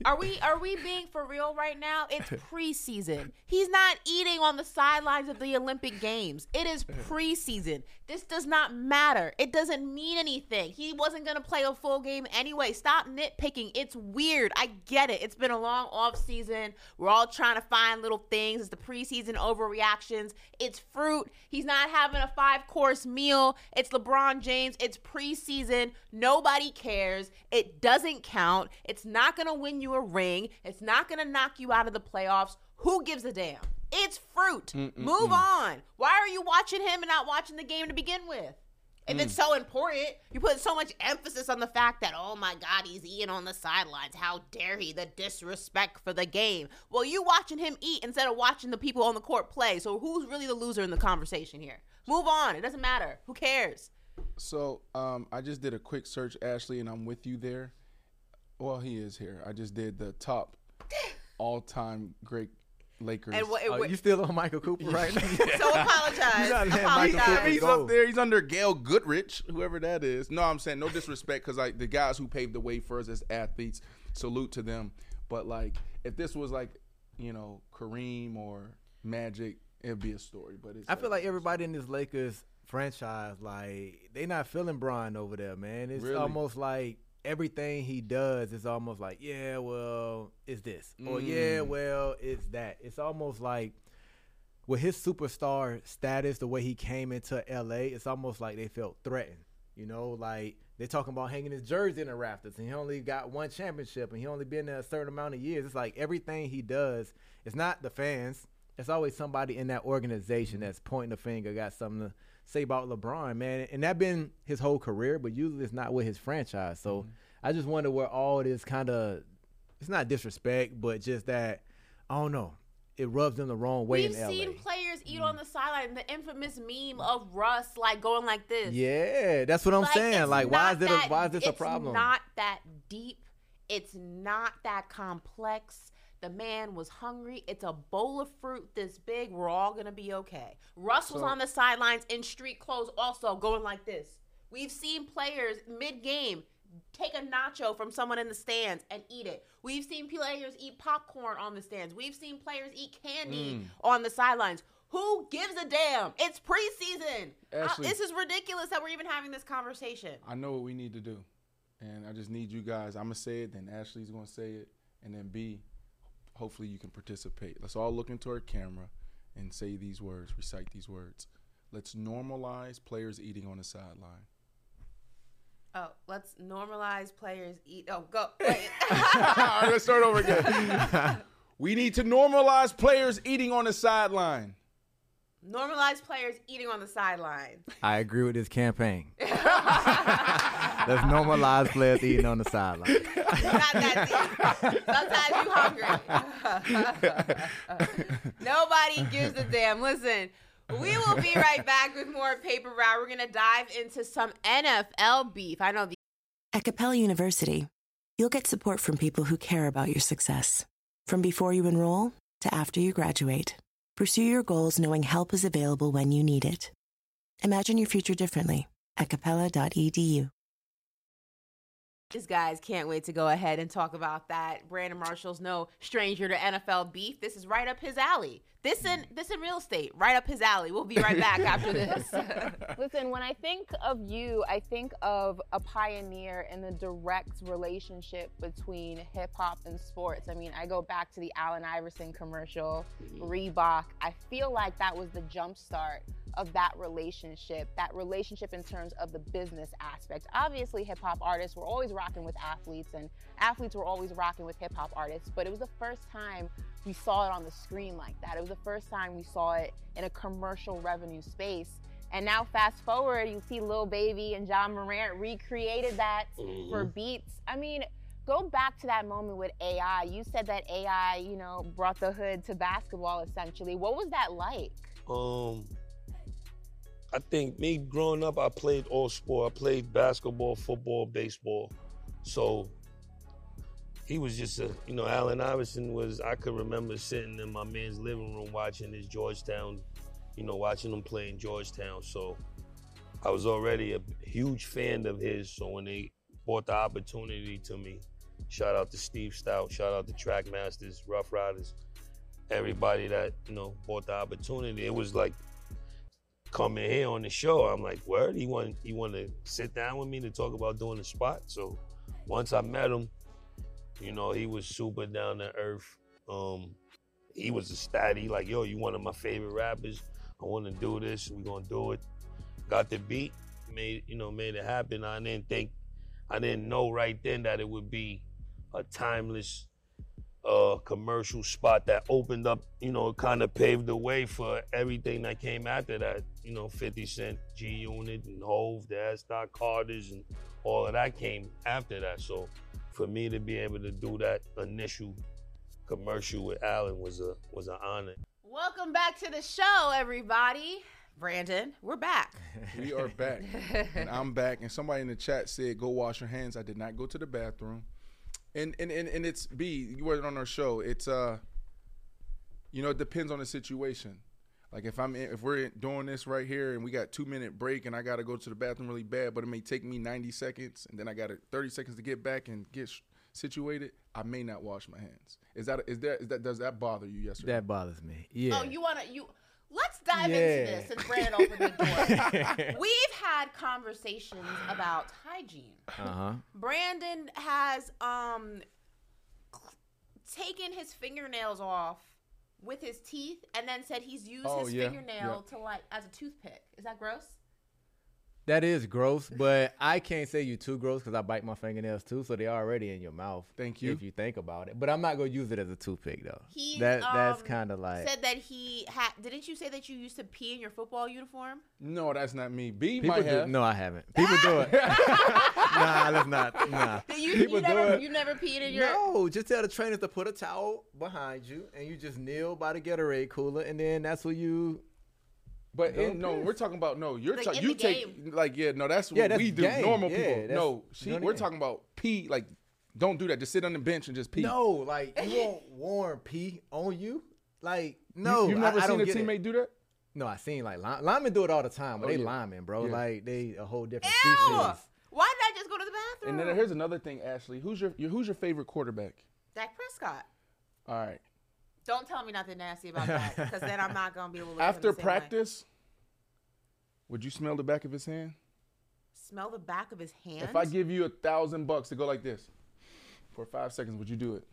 Are we are we being for real right now? It's preseason. He's not eating on the sidelines of the Olympic Games. It is preseason. This does not matter. It doesn't mean anything. He wasn't going to play a full game anyway. Stop nitpicking. It's weird. I get it. It's been a long off season. We're all trying to find little things. It's the preseason overreactions. It's fruit. He's not having a five course meal. It's LeBron James. It's preseason. Nobody cares. It doesn't count. It's not going to win you a ring. It's not going to knock you out of the playoffs. Who gives a damn? It's fruit. Move on. Why are you watching him and not watching the game to begin with? If it's so important, you put so much emphasis on the fact that, oh my God, he's eating on the sidelines. How dare he? The disrespect for the game. Well, you watching him eat instead of watching the people on the court play. So who's really the loser in the conversation here? Move on. It doesn't matter. Who cares? So um, I just did a quick search, Ashley, and I'm with you there. Well, he is here. I just did the top all-time great Lakers. And what? Oh, what you still on Michael Cooper right now? so apologize. You gotta let Michael Cooper apologize. he's up there. He's under Gail Goodrich, whoever that is. No, I'm saying no disrespect because like the guys who paved the way for us as athletes, salute to them. But like, if this was like, you know, Kareem or Magic, it'd be a story. But it's I feel like everybody in this Lakers franchise, like they not feeling Bron over there, man. It's Really? almost like everything he does is almost like, yeah, well, it's this, or yeah, Mm. well, it's that. It's almost like with his superstar status, the way he came into LA, it's almost like they felt threatened. You know, like they're talking about hanging his jersey in the rafters, and he only got one championship, and he only been there a certain amount of years. It's like everything he does, it's not the fans. It's always somebody in that organization that's pointing the finger, got something to say about LeBron, man. And that been his whole career, but usually it's not with his franchise. So mm-hmm. I just wonder where all this kind of it's not disrespect, but just that I don't know. It rubs them the wrong way We've in LA. seen players eat on mm. the sideline. The infamous meme of Russ like going like this. Yeah, that's what I'm Like, saying. Like, why is not it? A, why is this a problem? not that deep. It's not that complex. The man was hungry. It's a bowl of fruit this big. We're all gonna be okay. Russ was on the sidelines in street clothes, also going like this. We've seen players mid-game take a nacho from someone in the stands and eat it. We've seen players eat popcorn on the stands. We've seen players eat candy Mm. on the sidelines. Who gives a damn? It's preseason. Uh, Ashley. this is ridiculous that we're even having this conversation. I know what we need to do, and I just need you guys. I'm gonna say it, then Ashley's gonna say it, and then B. Hopefully, you can participate. Let's all look into our camera and say these words, recite these words. Let's normalize players eating on the sideline. Oh, let's normalize players eat. Oh, go. Wait. all right, let's start over again. we need to normalize players eating on the sideline. Normalize players eating on the sideline. I agree with this campaign. Let's normalize players eating on the sideline. Not that deep. Sometimes you're hungry. Nobody gives a damn. Listen, we will be right back with more paper route. We're gonna dive into some NFL beef. I know the At Capella University, you'll get support from people who care about your success. From before you enroll to after you graduate, pursue your goals knowing help is available when you need it. Imagine your future differently at capella.edu. These guys can't wait to go ahead and talk about that. Brandon Marshall's no stranger to NFL beef. This is right up his alley. This in this in real estate, right up his alley. We'll be right back after this. Listen, when I think of you, I think of a pioneer in the direct relationship between hip hop and sports. I mean, I go back to the Allen Iverson commercial, Reebok. I feel like that was the jumpstart of that relationship, that relationship in terms of the business aspect. Obviously, hip hop artists were always rocking with athletes, and athletes were always rocking with hip hop artists, but it was the first time we saw it on the screen like that. It was the first time we saw it in a commercial revenue space. And now, fast forward, you see Lil Baby and Ja Morant recreated that for beats. I mean, go back to that moment with AI. You said that AI, you know, brought the hood to basketball essentially. What was that like? Um, I think me growing up, I played all sport. I played basketball, football, baseball. So he was just a, you know, Allen Iverson was. I could remember sitting in my man's living room watching his Georgetown, you know, watching him play in Georgetown. So I was already a huge fan of his. So when they brought the opportunity to me, shout out to Steve Stoute, shout out to Trackmasters, Ruff Ryders, everybody that you know brought the opportunity. It was like coming here on the show. I'm like, word, he want he want to sit down with me to talk about doing the spot. So once I met him, you know, he was super down to earth. Um, he was a stat. He like, yo, you one of my favorite rappers. I want to do this. We gonna do it. Got the beat, made you know, made it happen. I didn't think, I didn't know right then that it would be a timeless uh, commercial spot that opened up, you know, kind of paved the way for everything that came after that. You know, 50 Cent, G Unit, and Hove, the S. Carters, and all of that came after that. So for me to be able to do that initial commercial with Allen was a was an honor. Welcome back to the show, everybody. Brandon, we're back. We are back, and I'm back. And somebody in the chat said, "Go wash your hands." I did not go to the bathroom, and and and, and it's B. You were on our show. It's uh, you know, it depends on the situation. Like if I'm in, if we're doing this right here and we got two minute break and I got to go to the bathroom really bad, but it may take me 90 seconds and then I got 30 seconds to get back and get sh- situated. I may not wash my hands. Is that is that is that does that bother you yesterday? That bothers me. Yeah. Oh, you wanna you let's dive Yeah. into this and Brandon open the door. We've had conversations about hygiene. Uh huh. Brandon has um taken his fingernails off with his teeth and then said he's used Oh, his yeah, fingernail to like as a toothpick. Is that gross? That is gross, but I can't say you too gross because I bite my fingernails too, so they're already in your mouth. Thank you. If you think about it, but I'm not gonna use it as a toothpick though. He that that's um, kind of like said that he had. Didn't you say that you used to pee in your football uniform? No, that's not me. B people might do. have. No, I haven't. People do it. nah, that's not. Nah. You, people you never do it. you never peed in your No, just tell the trainers to put a towel behind you, and you just kneel by the Gatorade cooler, and then that's what you. But Go in, no, we're talking about no. You're Like, talking. You the take game. like yeah. No, that's what that's we do. game. Normal Yeah, people. No, she. We're it. talking about pee like Don't do that. Just sit on the bench and just pee. No, like you won't warn pee on you. Like no, you, have never I, I seen don't a get it. teammate do that. No, I seen like line, linemen do it all the time, but Oh, they yeah. linemen, bro. Yeah. Like they a whole different Ew! species. Why did I just go to the bathroom? And then here's another thing, Ashley. Who's your, your who's your favorite quarterback? Dak Prescott. All right. Don't tell me nothing nasty about that, because then I'm not gonna be able to. Look at him After the same way. practice, would you smell the back of his hand? smell the back of his hand. If I give you a thousand bucks to go like this for five seconds, would you do it?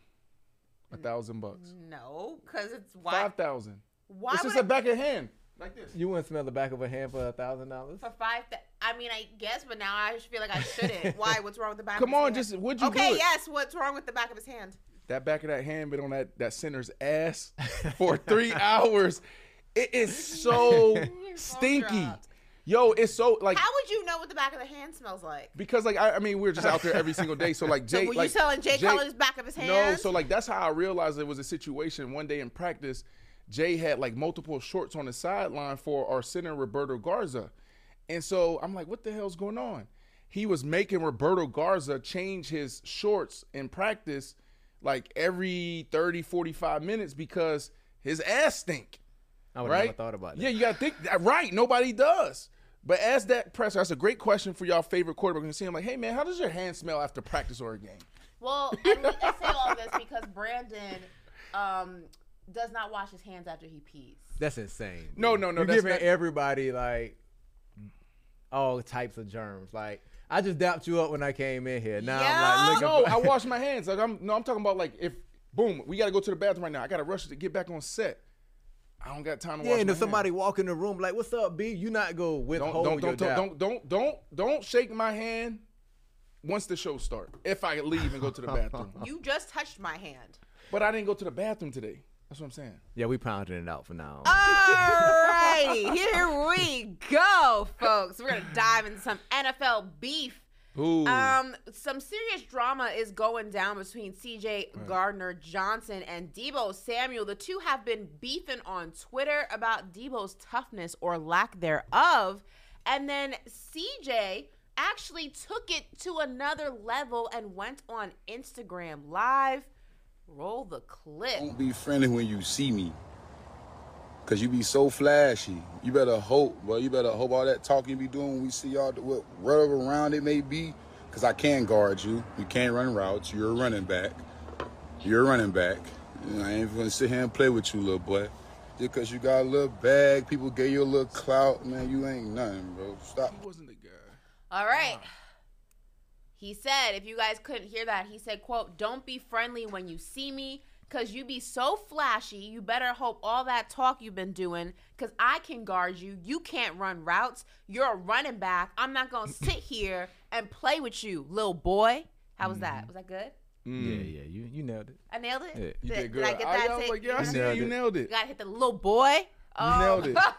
A thousand bucks. no, because it's why. Five thousand. Why It's would just I- a back of hand. Like this. You wouldn't smell the back of a hand for a thousand dollars? For five, th- I mean, I guess, but now I just feel like I shouldn't. Why? What's wrong with the back? Come of his on, hand? just- would you do Okay, it? yes. What's wrong with the back of his hand? That back of that hand been on that, that center's ass for three hours. It is so stinky. dropped. Yo, it's so like How would you know what the back of the hand smells like? because like I, I mean we're just out there every single day. So like So Jay, were you like, telling Jay Cutler's back of his hand? No, so like that's how I realized it was a situation. One day in practice, Jay had like multiple shorts on the sideline for our center Roberto Garza, and so I'm like, what the hell's going on? He was making Roberto Garza change his shorts in practice like every 30, 45 minutes because his ass stink. I would right? never thought about that. Yeah, you gotta think that right. Nobody does. But as that presser, that's a great question for y'all favorite quarterback. You see him like, hey man, how does your hand smell after practice or a game? Well, and we- I say all this because Brandon um, does not wash his hands after he pees. That's insane. No, no, no, You're that's giving not- everybody like all types of germs. Like I just dapped you up when I came in here. Now I'm like, no, looking I for- wash my hands. Like I'm no, I'm talking about like if boom, we gotta go to the bathroom right now. I gotta rush to get back on set. I don't got time to Yeah, wash and if somebody walk in the room like, "What's up, B?" You not go hands. withhold Don't your don't don't, dap. don't don't don't don't shake my hand once the show start. If I leave and go to the bathroom. You just touched my hand. But I didn't go to the bathroom today. That's what I'm saying. Yeah, we pounding it out for now. Ah! Alrighty, here we go, folks. We're gonna dive into some NFL beef. Ooh. Um, some serious drama is going down between C.J. Gardner Johnson and Deebo Samuel. The two have been beefing on Twitter about Deebo's toughness or lack thereof, and then C.J. actually took it to another level and went on Instagram Live. Roll the clip. Don't be friendly when you see me. Cause you be so flashy. You better hope, bro. You better hope all that talk you be doing when we see y'all, what- whatever round it may be. Cause I can guard you. You can't run routes. You're a running back. You're a running back. And I ain't gonna sit here and play with you, little boy. Just cause you got a little bag, people gave you a little clout, man. You ain't nothing, bro. Stop. He wasn't the guy. All right. He said, if you guys couldn't hear that, he said, quote, don't be friendly when you see me, cause you be so flashy, you better hope all that talk you've been doing, cause I can guard you. You can't run routes. You're a running back. I'm not gonna sit here and play with you, little boy. How was that? Mm. Was that good? Mm. Yeah, yeah, you you nailed it. I nailed it? Yeah. You Did, did good. did I get I, that? I was like, yeah, I you see nailed it. You nailed it. gotta hit the little boy. You nailed it. Oh.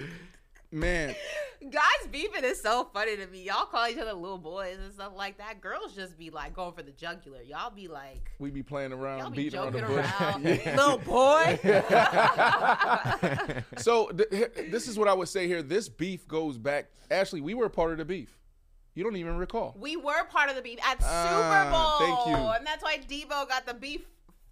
Man, Guys beefing is so funny to me. Y'all call each other little boys and stuff like that. Girls just be like going for the jugular. Y'all be like, we be playing around, y'all be beating around the joking around. Yeah. Little boy. so th- this is what I would say here. This beef goes back. Ashley, we were a part of the beef. You don't even recall. we were part of the beef at Ah, Super Bowl. thank you. And that's why Deebo got the beef.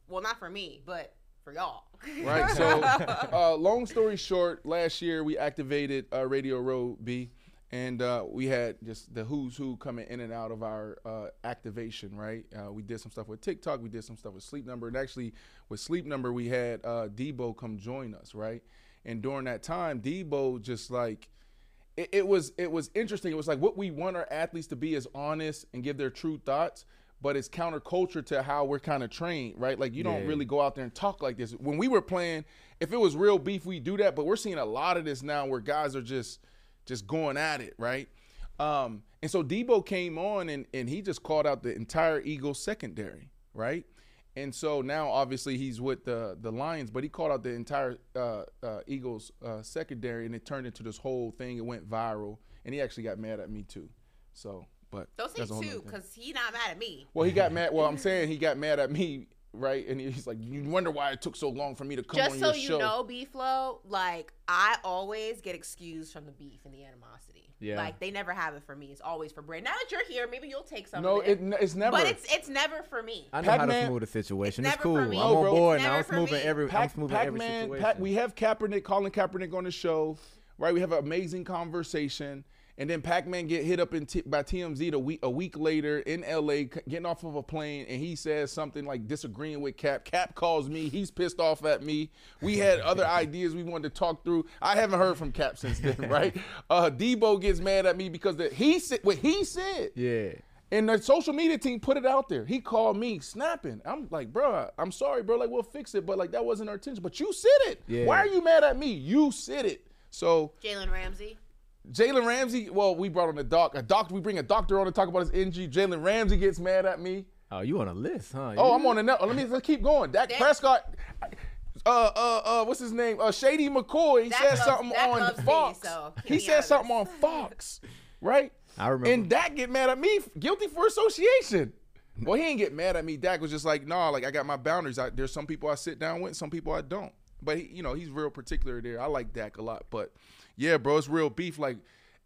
Well, not for me, but for y'all. Right. So, uh, long story short, last year we activated uh, Radio Row B, and uh, we had just the who's who coming in and out of our uh, activation. Right. Uh, we did some stuff with TikTok. We did some stuff with Sleep Number, and actually with Sleep Number we had uh, Deebo come join us. Right. And during that time, Deebo just like. It, it was it was interesting. It was like what we want our athletes to be is honest and give their true thoughts, but it's counterculture to how we're kind of trained, right? Like you don't really go out there and talk like this. When we were playing, if it was real beef, we do that. But we're seeing a lot of this now where guys are just just going at it, right? Um, and so Deebo came on and and he just called out the entire Eagles secondary, right? And so now obviously he's with the the Lions, but he called out the entire uh, uh, Eagles uh, secondary, and it turned into this whole thing. It went viral, and he actually got mad at me too. So, but Don't say that's a whole two, because he not mad at me. Well, he got mad. Well, I'm saying he got mad at me right? And he's like, you wonder why it took so long for me to come Just on so your you show. know, beef flow, like I always get excused from the beef and the animosity. Yeah. Like they never have it for me. It's always for Brand. Now that you're here, maybe you'll take some No, of it. it it's never. But it's it's never for me. I know how to Pac-Man- smooth the situation. It's It's, never for cool. me. I'm No, on bro. board It's now. never I'm for smoothing me. every. I'm Pac, smoothing every Pac-Man, situation. Pac, we have Kaepernick, Colin Kaepernick on the show, right? We have an amazing conversation. And then Pac-Man get hit up in t- by TMZ the week, a week later in LA, c- getting off of a plane, and he says something like disagreeing with Cap. Cap calls me. He's pissed off at me. We had other ideas we wanted to talk through. I haven't heard from Cap since then, right? Uh, Deebo gets mad at me because the, he said what he said. yeah. And the social media team put it out there. He called me snapping. I'm like, bro, I'm sorry, bro. Like, we'll fix it, but like that wasn't our intention. But you said it. Yeah. Why are you mad at me? You said it. So Jalen Ramsey. Jalen Ramsey, well, we brought on a doc, a doctor. We bring a doctor on to talk about his injury. Jalen Ramsey gets mad at me. Oh, you on a list, huh? Oh, You- I'm on the net. Let me let's keep going. Dak Dak- Prescott. Uh, uh, uh, what's his name? Uh, Shady McCoy He said loves- something Dak on loves me, Fox. so he get me said something on Fox, right? I remember. And Dak get mad at me, guilty for association. Well, he ain't get mad at me. Dak was just like, nah, like I got my boundaries. I, there's some people I sit down with, some people I don't. But he, you know, he's real particular there. I like Dak a lot. But yeah, bro, it's real beef. Like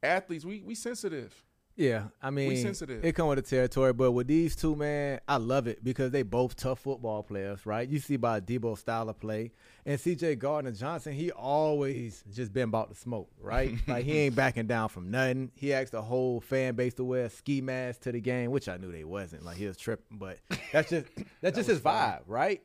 athletes, we we sensitive. Yeah, I mean, we sensitive. it come with the territory, but with these two, man, I love it because they both tough football players, right? You see by Deebo style of play, and C.J. Gardner Johnson, he always just been about to smoke, right? like he ain't backing down from nothing. He asked the whole fan base to wear a ski masks to the game, which I knew they wasn't. Like he was tripping, but that's just that's just his vibe, right?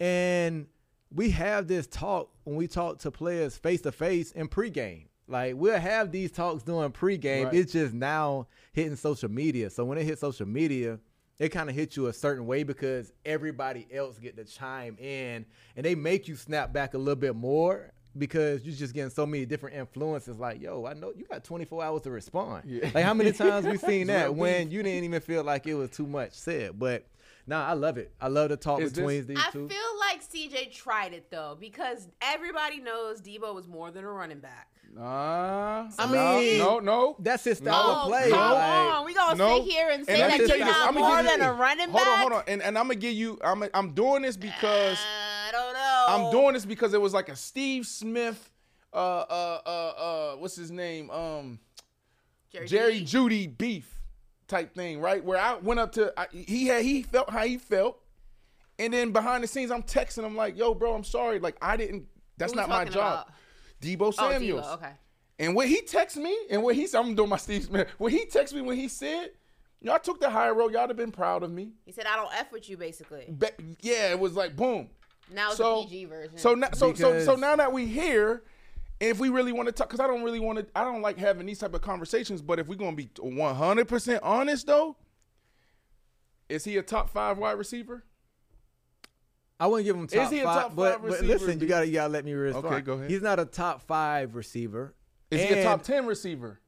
And we have this talk when we talk to players face to face in pregame. Like we'll have these talks during pregame. Right. It's just now hitting social media. So when it hits social media, it kind of hits you a certain way because everybody else get to chime in and they make you snap back a little bit more because you're just getting so many different influences. Like, yo, I know you got 24 hours to respond. Yeah. Like how many times we seen that when you didn't even feel like it was too much said. But nah, I love it. I love the talk Is this- between these I two. feel like CJ tried it though because everybody knows Deebo was more than a running back. Nah, I mean, no, no. That's his style Oh, of play. come like- on. We gonna No. sit here and And say let that me he's you this, not more than a running back. Hold back. on, hold on. And, and I'm gonna give you. I'm I'm doing this because I don't know. I'm doing this because it was like a Steve Smith. Uh, uh, uh, uh, what's his name? Um, Jerry, Jerry Jeudy. Jeudy beef type thing, right? Where I went up to I, he had he felt how he felt, and then behind the scenes I'm texting him like, "Yo, bro, I'm sorry. Like I didn't. That's not my job." about? Deebo Oh, Samuels. Deebo. Okay. And when he texted me, and when he said, I'm doing my Steve Smith, when he texted me, when he said, y'all took the high road, y'all would have been proud of me. He said, "I don't f with you," basically. Be- yeah, it was like boom. Now it's So- the PG version. So now, so, so, so now that we here, and if we really want to talk, because I don't really want to, I don't like having these type of conversations. But if we're gonna be 100 percent honest, though, is he a top five wide receiver? I wouldn't give him top he a top but, five but receiver, listen, you gotta you gotta let me respond. Okay, go ahead. He's not a top five receiver. Is he a top 10 receiver?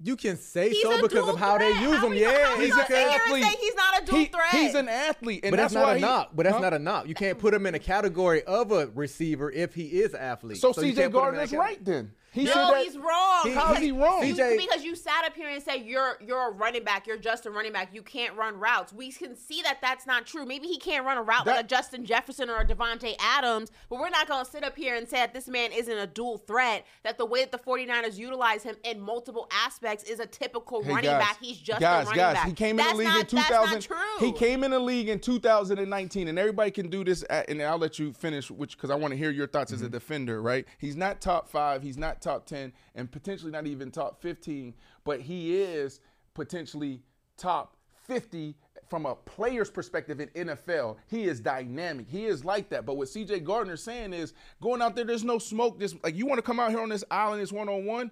You can say He's so because of how they use How him. Yeah, how he's gonna a sit athlete. say he's not a dual He- threat? He's an athlete, and but that's, not why a he- knock. But that's Huh? not a knock. You can't put him in a category of a receiver if he is athlete. So, you CJ can't put him in Gardner's right then. He no, said that- he's wrong. He- How is he wrong? You- CJ because you sat up here and said you're you're a running back. You're just a running back. You can't run routes. We can see that that's not true. Maybe he can't run a route like a Justin Jefferson or a Davante Adams. But we're not going to sit up here and say that this man isn't a dual threat. That the way that the 49ers utilize him in multiple aspects is a typical Hey, running guys, back. He's just guys, a running guys, back. He came in that's the league not, in 2000. That's not true. He came in the league in 2019, and everybody can do this. At, and I'll let you finish, which because I want to hear your thoughts Mm-hmm. as a defender. Right? He's not top five. He's not top 10, and potentially not even top 15. But he is potentially top 50 from a player's perspective in NFL. He is dynamic. He is like that. But what CJ Gardner's saying is going out there. There's no smoke. This like you want to come out here on this island. This one on one.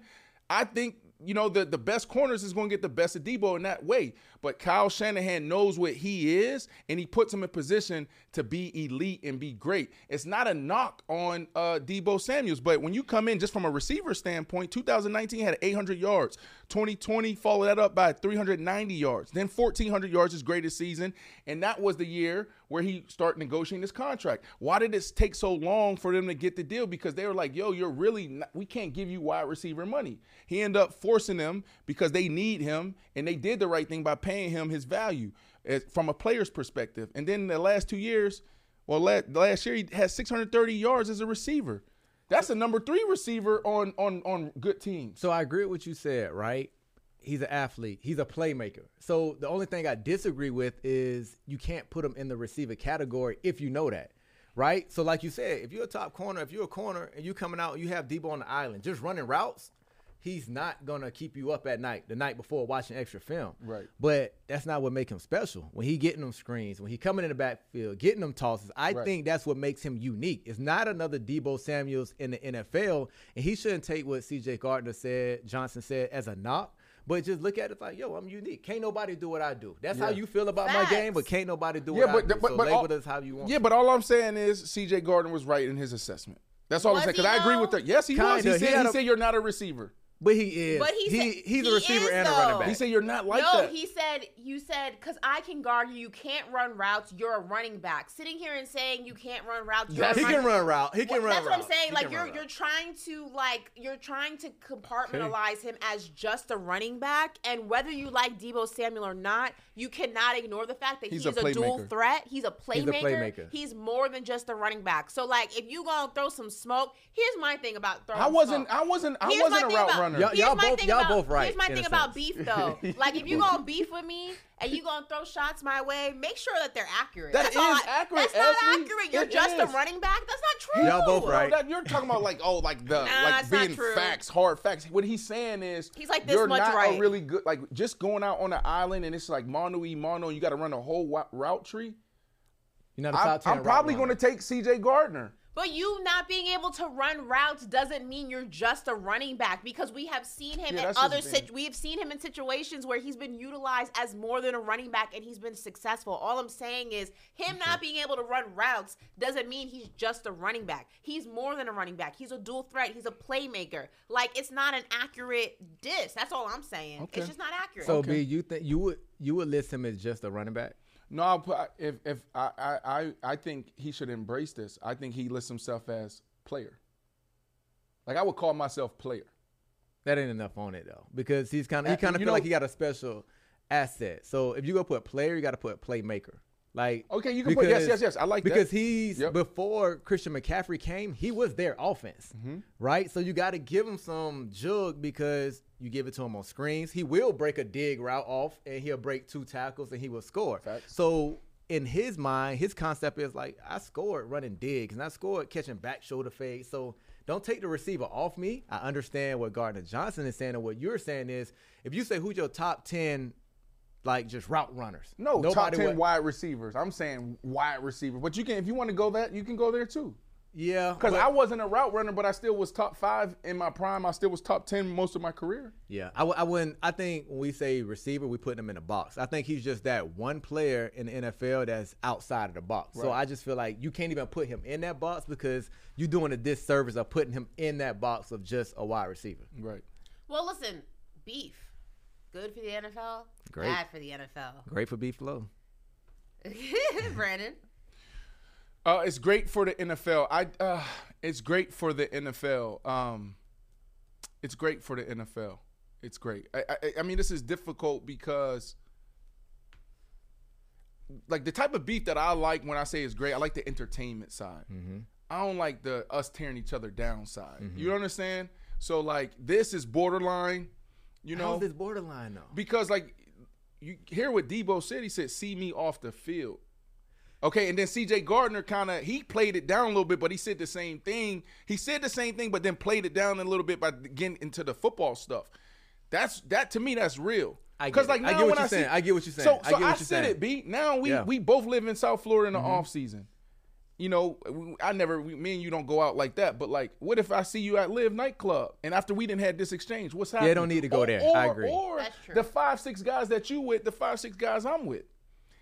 I think you know the the best corners is going to get the best of Deebo in that way. But Kyle Shanahan knows what he is, and he puts him in position to be elite and be great. It's not a knock on uh, Deebo Samuels, but when you come in just from a receiver standpoint, 2019 had 800 yards. 2020 followed that up by 390 yards. Then 1,400 yards his greatest season, and that was the year where he started negotiating this contract. Why did it take so long for them to get the deal? Because they were like, "Yo, you're really not, we can't give you wide receiver money." He ended up forcing them because they need him, and they did the right thing by paying him his value as, from a player's perspective. And then the last two years, well, la- last year he had 630 yards as a receiver. That's a number three receiver on on on good teams. So I agree with what you said, right? He's an athlete. He's a playmaker. So the only thing I disagree with is you can't put him in the receiver category if you know that, right? So like you said, if you're a top corner, if you're a corner and you coming out, and you have Deebo on the island, just running routes. He's not gonna keep you up at night the night before watching extra film. Right. But that's not what makes him special. When he getting them screens, when he coming in the backfield, getting them tosses, I Right. think that's what makes him unique. It's not another Deebo Samuels in the NFL, and he shouldn't take what C.J. Gardner said, Johnson said as a knock. But just look at it like, yo, I'm unique. Can't nobody do what I do. That's how you feel about my game, but can't nobody do what I do. so label all, us how you want. Yeah, but all I'm saying is C.J. Gardner was right in his assessment. That's all Was I'm saying. Because I agree with that. Yes, he was. Kinda. He He said, had he a- said you're not a receiver. But he is. But he, he said, he's he a receiver is, and a running back. He said you're not like no, that. he said you said because I can guard you. You can't run routes. You're a running back. Sitting here and saying you can't run routes. You're a he running can run route. He can Well, run That's route. what I'm saying. He Like you're you're trying to like you're trying to compartmentalize him as just a running back, and whether you like Deebo Samuel or not, you cannot ignore the fact that He's he's, a a, dual threat. He's a playmaker. He's a playmaker. He's more than just a running back. So like, if you gonna throw some smoke, here's my thing about throwing. I wasn't. smoke. I wasn't. I Here's wasn't a route about- runner. Y'all- y'all both- y'all about, both right, Here's my thing about beef though. like if you gonna beef with me and you gonna throw shots my way, make sure that they're accurate. That that's is all I- accurate, That's not accurate. You're It just is. a running back. That's not true. Y'all both No, right. that- you're talking about like oh like the Nah, like being facts, hard facts. What he's saying is He's like this you're much not right. a really good like just going out on the island and it's like mono e mono. You got to run a whole wa- route tree. You're not a I'm, top 10 I'm probably going to take C.J. Gardner. But you not being able to run routes doesn't mean you're just a running back because we have seen him Yeah, in other thing. sit- we have seen him in situations where he's been utilized as more than a running back and he's been successful. All I'm saying is him not being able to run routes doesn't mean he's just a running back. He's more than a running back. He's a dual threat. He's a playmaker. Like it's not an accurate diss. That's all I'm saying. Okay. It's just not accurate. So B, you think you would you would list him as just a running back? No, I'll put, if if I, I I think he should embrace this. I think he lists himself as player. Like I would call myself player. That ain't enough on it though, because he's kind of he kind of feel like he got a special asset. So if you go put player, you got to put playmaker. Like Okay, you can put- yes, yes, yes. I like that. because he's Yep. before Christian McCaffrey came, he was their offense, Mm-hmm. right? So you got to give him some jug because you give it to him on screens. He will break a dig route off, and he'll break two tackles, and he will score. Facts. So in his mind, his concept is like I scored running digs, and I scored catching back shoulder fades. So don't take the receiver off me. I understand what Gardner Johnson is saying, and what you're saying is if you say who's your top ten, like just route runners. No, top Nobody ten would- wide receivers. I'm saying wide receiver, but you can if you want to go that you can go there too. Yeah, Because I wasn't a route runner, but I still was top five in my prime. I still was top ten most of my career. Yeah, I, w- I wouldn't. I think when we say receiver, we put him in a box. I think he's just that one player in the NFL that's outside of the box. So I just feel like you can't even put him in that box because you're doing a disservice of putting him in that box of just a wide receiver. Right. well, listen, beef. Good for the NFL. Great. Bad for the NFL. Great for beef flow. Brandon. Uh, it's great for the NFL. I uh, it's great for the NFL. Um, it's great for the NFL. It's great. I, I, I mean, this is difficult because, like, the type of beef that I like when I say it's great, I like the entertainment side. I don't like the us tearing each other down side. You understand? So, like, this is borderline. You know, How's this borderline though? because like you hear what Deebo said, he said, "See me off the field." Okay, and then C.J. Gardner kind of he played it down a little bit, but he said the same thing. He said the same thing, but then played it down a little bit by getting into the football stuff. That's that to me. That's real. I get Because it. like I now get what when you're I see, saying. I get what you're saying. So, I so get what I you're said saying. it, B. Now we Yeah. we both live in South Florida in the Mhm. off season. You know, I never, we, me and you don't go out like that. But like, what if I see you at LIV nightclub and after we didn't had this exchange, what's happening? Yeah, don't need to go Or- there. Or, I agree. Or That's true. the five, six guys that you with, the five, six guys I'm with.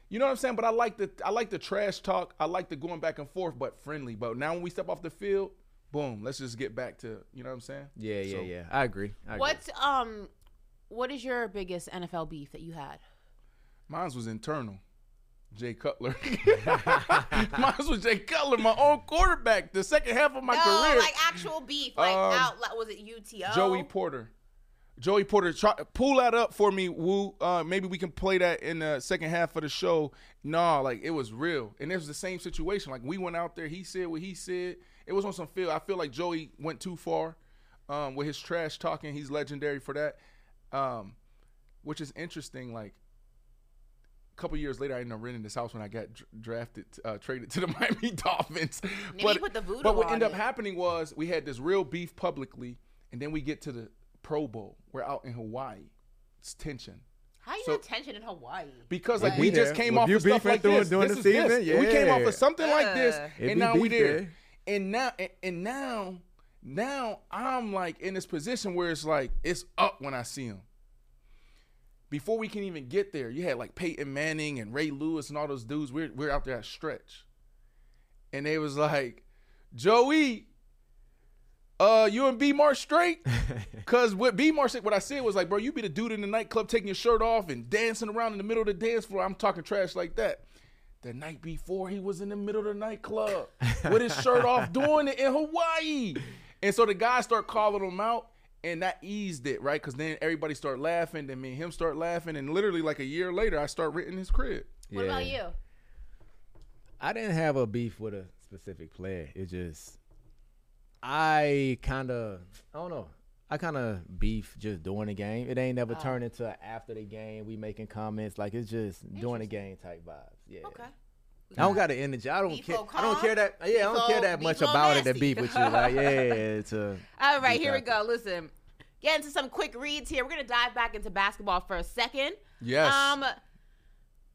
You know what I'm saying? But I like the, I like the trash talk. I like the going back and forth, but friendly. But now when we step off the field, boom, let's just get back to, you know what I'm saying? Yeah, yeah, So- yeah. I agree. I agree. What um what is your biggest NFL beef that you had? Mine was internal. Jay Cutler. Mine was Jay Cutler, my own quarterback, the second half of my no, career. like actual beef, like Um, out like was it UTO? Joey Porter. Joey Porter, try, pull that up for me, Woo. Uh, maybe we can play that in the second half of the show. Nah, like it was real, and it was the same situation. Like we went out there, he said what he said. It was on some feel. I feel like Joey went too far um, with his trash talking. He's legendary for that, um, which is interesting. Like a couple years later, I ended up renting this house when I got dr- drafted, uh, traded to the Miami Dolphins. Maybe you put the voodoo but what ended up happening was we had this real beef publicly, and then we get to the Pro Bowl. We're out in Hawaii. It's tension. How you So- got tension in Hawaii? Because like be we just came Well, off you of stuff beefing like during- this. during This the is this. season? We came off Yeah. of something like this, Uh. And now we beef there. there. And now, and, and now, now I'm like in this position where it's like it's up when I see him. Before we can even get there, you had like Peyton Manning and Ray Lewis and all those dudes. We're we're out there at stretch, and they was like, Joey, uh, you and B Mar straight? Cause what B Mar said, what I said was like, bro, you be the dude in the nightclub taking your shirt off and dancing around in the middle of the dance floor. I'm talking trash like that. The night before, he was in the middle of the nightclub with his shirt off, doing it in Hawaii. And so the guys start calling him out, and that eased it, right? Because then everybody start laughing, then me and him start laughing, and literally like a year later, I start renting his crib. What about you? I didn't have a beef with a specific player. It just I kind of I don't know. I kind of beef just during the game. It ain't never Oh. turned into after the game. We making comments like it's just during the game type vibes. Yeah. Okay. I don't got the energy. I don't care. on I don't care that. Yeah, I don't care that much about it to beef with you. Like, yeah, it's a. All right, here we go. Listen, get into some quick reads here. We're gonna dive back into basketball for a second. Yes. Um,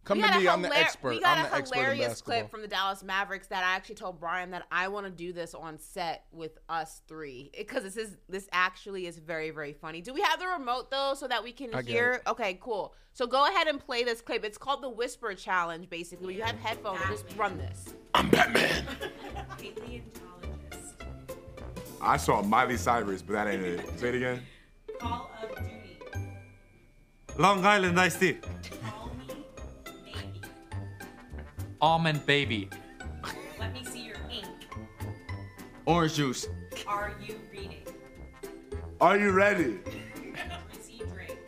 Come we to got a me, I'm the hilar- expert. We got I'm a the hilarious clip from the Dallas Mavericks that I actually told Brian that I want to do this on set with us three eh, because this is this actually is very very funny. Do we have the remote though so that we can I hear? Okay, cool. So go ahead and play this clip. It's called the Whisper Challenge. Basically, where you have headphones. and Just run this. I'm Batman. I saw Miley Cyrus, but that ain't it. Say it again. Call of Duty. Long Island iced tea. Almond baby. Let me see your ink. Orange juice. Are you reading? Are you ready? Let me see you drink.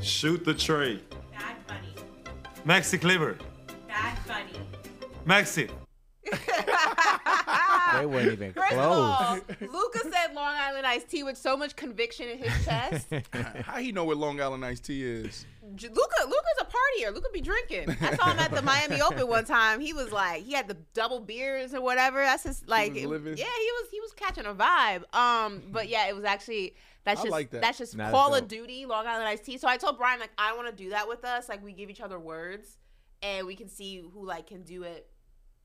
Shoot the tray. Bad Bunny. Maxi Kleber. Bad Bunny. Maxi. They weren't even First of all, Luka said Long Island iced tea with so much conviction in his chest. How he know what Long Island iced tea is? J- Luka, Luka's a partier. Luka be drinking. I saw him at the Miami Open one time. He was like, he had the double beers or whatever. That's just like, was it- yeah, he was he was catching a vibe. Um, but yeah, it was actually that's I just like that. that's just Nah, that's Call of. Duty, Long Island iced tea. So I told Brian like I want to do that with us. Like we give each other words, and we can see who like can do it.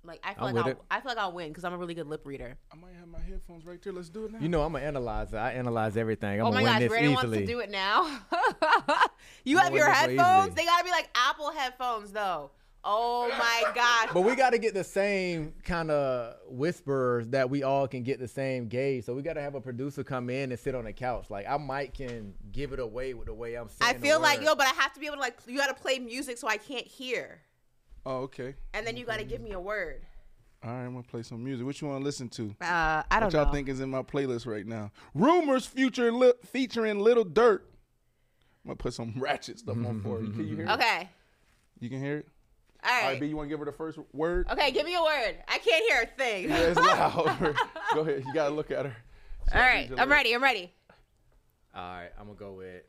Like I feel I'm like I'll, it. I feel like I'll win because I'm a really good lip reader. I might have my headphones right there. Let's do it now. You know, I'm an analyzer. I analyze everything. I'm oh my gonna win gosh, this Brandon wants to do it now. you I'm have your win this one headphones. They gotta be like Apple headphones though. Oh my gosh. But we got to get the same kind of whisperers that we all can get the same gauge. So we got to have a producer come in and sit on the couch. Like I might can give it away with the way I'm saying. I the feel like yo, but I have to be able to like you got to play music so I can't hear, Oh, okay. and then you got to give me a word. All right, I'm gonna play some music. What you want to listen to? Uh, I don't know. what y'all know. think is in my playlist right now? Rumors future li- featuring Lil Durk. I'm gonna put some ratchet stuff on for you. Can you hear it? Okay. You can hear it. All All right. right, B, you want to give her the first word? Okay, give me a word. I can't hear a thing. Yeah, it's loud. Go ahead. You gotta look at her. All right, I'm ready. I'm ready. All right, I'm gonna go with.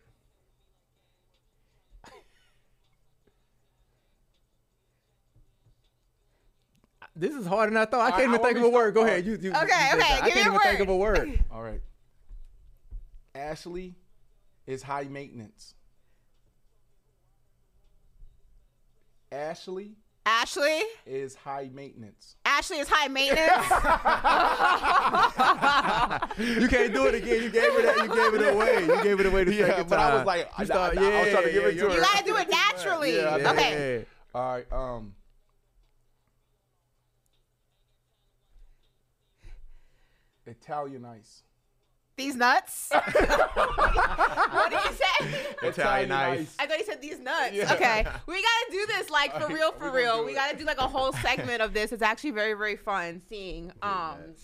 This is harder than I thought. I can't right, even I think of a word. Go ahead. You, you, Okay, you take okay, that. I can't me a even think of a word. word. All right. Ashley is high maintenance. Ashley Ashley. is high maintenance. Ashley is high maintenance. You can't do it again. You gave it. that- You gave it away. You gave it away the Yeah, second but I was like, I- start- I- I was trying to give it to you're her. you got to do it naturally. Yeah, I okay. All right. Um. Italian ice. These nuts. what did you say? Italian ice. I thought you said these nuts. Yeah. Okay. We gotta do this like for real, for gonna real. We gotta do like a whole segment of this. It's actually very, very fun seeing. Um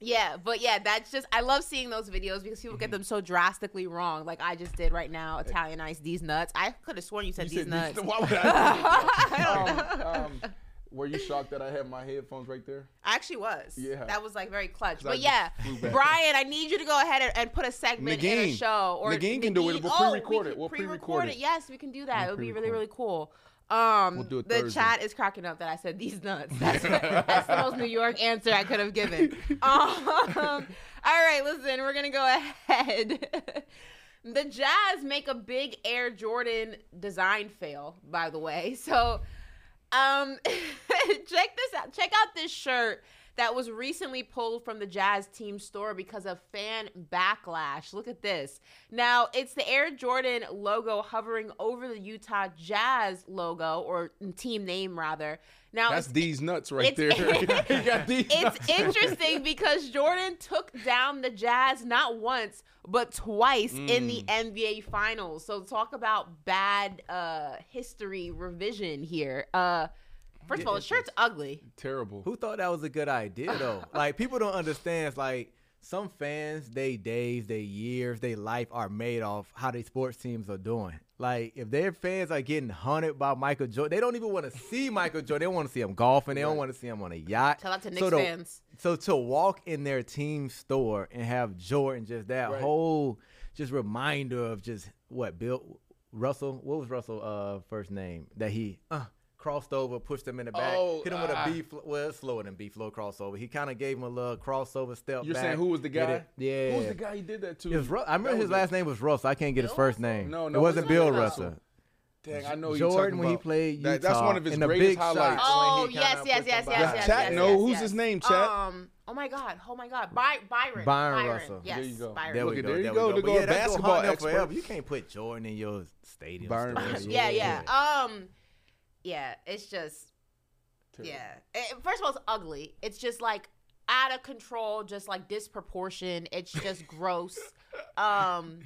Yeah, but yeah, that's just I love seeing those videos because people Mm-hmm. get them so drastically wrong. Like I just did right now, Italian ice these nuts. I could have sworn you said You these said nuts. Why would I? um, um, were you shocked that I had my headphones right there? I actually was. Yeah. That was like very clutch. But just yeah. Brian, I need you to go ahead and, and put a segment in a show. Or Nagin can do it. We'll oh, pre-record we it. can We'll pre-record pre-record it. it. Yes, we can do that. We'll it would be really, really cool. Um, We'll do it the Thursday. chat is cracking up that I said these nuts. That's, that's the most New York answer I could have given. Um, all right, listen, we're gonna go ahead. the Jazz make a big Air Jordan design fail, by the way. So, um, check this out. Check out this shirt that was recently pulled from the Jazz team store because of fan backlash. Look at this. Now, it's the Air Jordan logo hovering over the Utah Jazz logo or team name rather. Now, That's these nuts right there. it's- got these it's nuts. interesting because Jordan took down the Jazz not once but twice in the Mm. NBA Finals. So talk about bad uh, history revision here. Uh, first of all, the shirt's ugly. Terrible. Who thought that was a good idea though? like people don't understand. It's like some fans, they days, they years, they life are made off how they sports teams are doing. Like if their fans are getting hunted by Michael Jordan, they don't even want to see Michael Jordan. They want to see him golfing. They don't want to see him on a yacht. Shout out to So Knicks to- fans. So to walk in their team store and have Jordan just that Right. whole just reminder of just what Bill Russell, what was Russell uh first name that he uh crossed over, pushed him in the back, Oh, hit him with a B flow, well it's slower than B flow crossover. He kind of gave him a little crossover step. You're back, saying who was the guy? Yeah, Who was the guy he did that to? It was Ru- I remember That his was last a- name was Russell. I can't get his first name. No, no, it wasn't Bill not Russell. Russell. Dang, I know who you're Jordan talking when he played Utah. That- that's one of his in greatest highlights. shots Oh when he yes, yes, yes, yes, yes. chat yes, know yes, who's yes. his name, chat. Um. Oh my God. Oh my God. By- Byron. Byron Russell. Yes. There you go. Byron. There we at- go. there you there go, we to go yeah, a that's gonna basketball expert. You can't put Jordan in your stadium. Byron store. Russell. yeah, yeah. Um, yeah. It's just, yeah. It- first of all, it's ugly. It's just like out of control, just like disproportion. It's just gross. Um,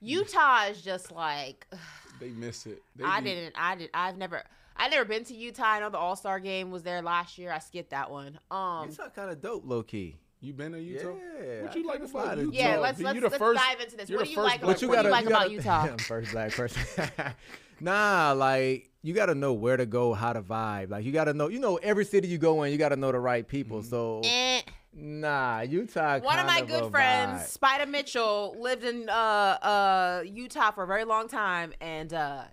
Utah is just like They miss it. They I be- didn't. I did. I've never. I've never been to Utah. I know the All Star game was there last year. I skipped that one. Um, Utah kind of dope, low key. You been to Utah? Yeah, What I you like kinda about Utah? yeah, let's let's, the let's first- dive into this. What the do you first like black about what do you like about Utah? I'm first black person. nah, like you gotta know where to go, how to vibe. Like you gotta know, you know, every city you go in, you gotta know the right people. So Eh. nah, Utah. One of my kind good friends, vibe. Spida Mitchell, lived in uh uh Utah for a very long time, and uh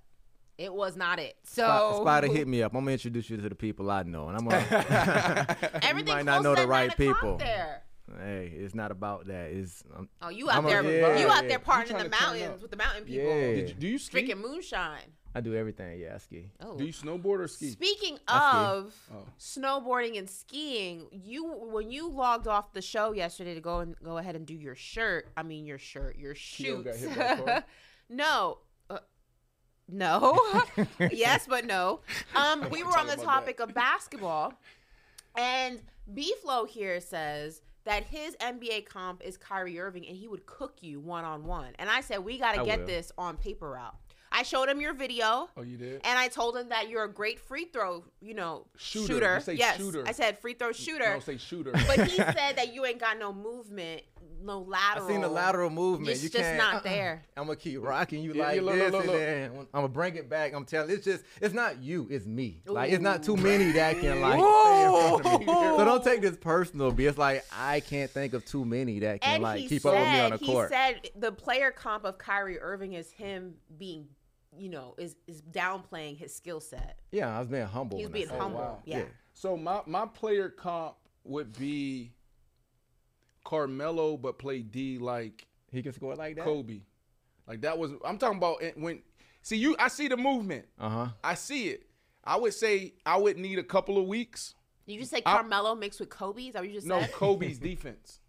it was not it. So Spi- Spider hit me up. I'm gonna introduce you to the people I know, and I'm gonna. Everything might not know the at right people. There. Hey, it's not about that. It's um, Oh, you out I'm a- there? yeah, you out yeah. there partying in the mountains with the mountain people? Yeah. Did you, do you ski? Drinking moonshine. I do everything. Yeah, I ski. Oh. Do you snowboard or ski? Speaking I ski. of Oh. snowboarding and skiing, you when you logged off the show yesterday to go and go ahead and do your shirt. I mean your shirt, your Keo got shoots. hit by a car? no. No. yes, but no. Um, we were on the topic of basketball, and B Flow here says that his NBA comp is Kyrie Irving, and he would cook you one on one. And I said we got to get will. this on paper route. I showed him your video. Oh, you did? And I told him that you're a great free throw, you know, Shooter. shooter. You say yes, shooter. I said free throw shooter. No, say shooter. But he said that you ain't got no movement, no lateral. I lateral. seen the lateral movement. It's you just can't, not uh-uh. there. I'm gonna keep rocking you Yeah, like yeah, look, this, look, look, and then I'm gonna bring it back. I'm telling. It's just, it's not you, it's me. Like it's not too many that can like stay in front of me. So don't take this personal. Be it's like I can't think of too many that can And like keep said, up with me on the court. He said the player comp of Kyrie Irving is him being, you know, is is downplaying his skill set. yeah, I was being humble. He was being said humble. that. Yeah. So my my player comp would be Carmelo, but play D like He can score like that. Kobe. Like that was I'm talking about it when see you I see the movement. Uh huh. I see it. I would say I would need a couple of weeks. You just say I- Carmelo mixed with Kobe? Is that what you just No, said? Kobe's defense.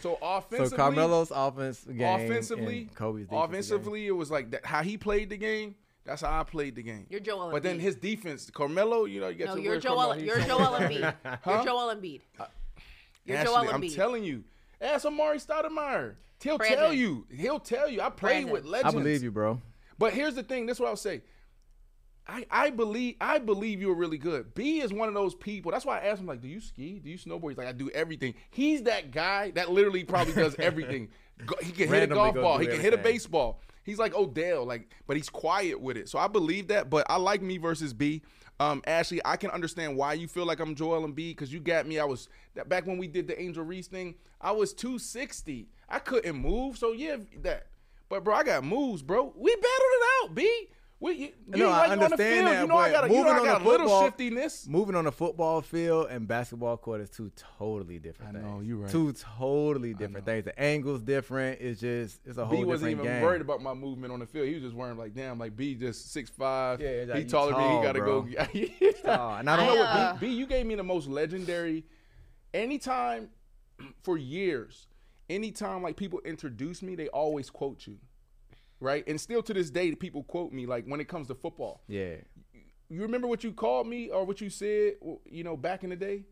So offensively, So Carmelo's offense game, offensively, and Kobe's defensive game. offensively, it was like that. How he played the game. That's how I played the game. You're Joel But then his defense, Carmelo, you know, you get No, to you're Joel. You're Joel Embiid. Huh? You're Joel Embiid. Uh, you're Ashley, Joel I'm telling you. Ask Amar'e Stoudemire. He'll tell you. He'll tell you. I played Brandon. with legends. I believe you, bro. But here's the thing. This is what I'll say. I, I believe I believe you're really good. B is one of those people. That's why I asked him like, "Do you ski? Do you snowboard?" He's like, "I do everything." He's that guy that literally probably does everything. He can hit a golf ball. He can hit a baseball. He's like Odell, like, but he's quiet with it. So I believe that. But I like me versus B. Um, Ashley, I can understand why you feel like I'm Joel and B because you got me. I was that back when we did the Angel Reese thing. I was 260. I couldn't move. So yeah, that. But bro, I got moves, bro. We battled it out, B. You, you no, I understand that. You know I got a, you moving know I on got a little football- shiftiness. Moving on the football field and basketball court is two totally different things. know, you're right. Two totally different things. The angles different. It's just it's a whole different thing. B wasn't even game. worried about my movement on the field. He was just worried, like, damn, like B just six five. Yeah, like, he taller than me. He got to go. Tall. And I don't- know I, what? B, B, you gave me the most legendary. Anytime, for years, anytime like people introduce me, they always quote you, right? And still to this day, people quote me like when it comes to football. Yeah. You remember what you called me or what you said? You know, back in the day.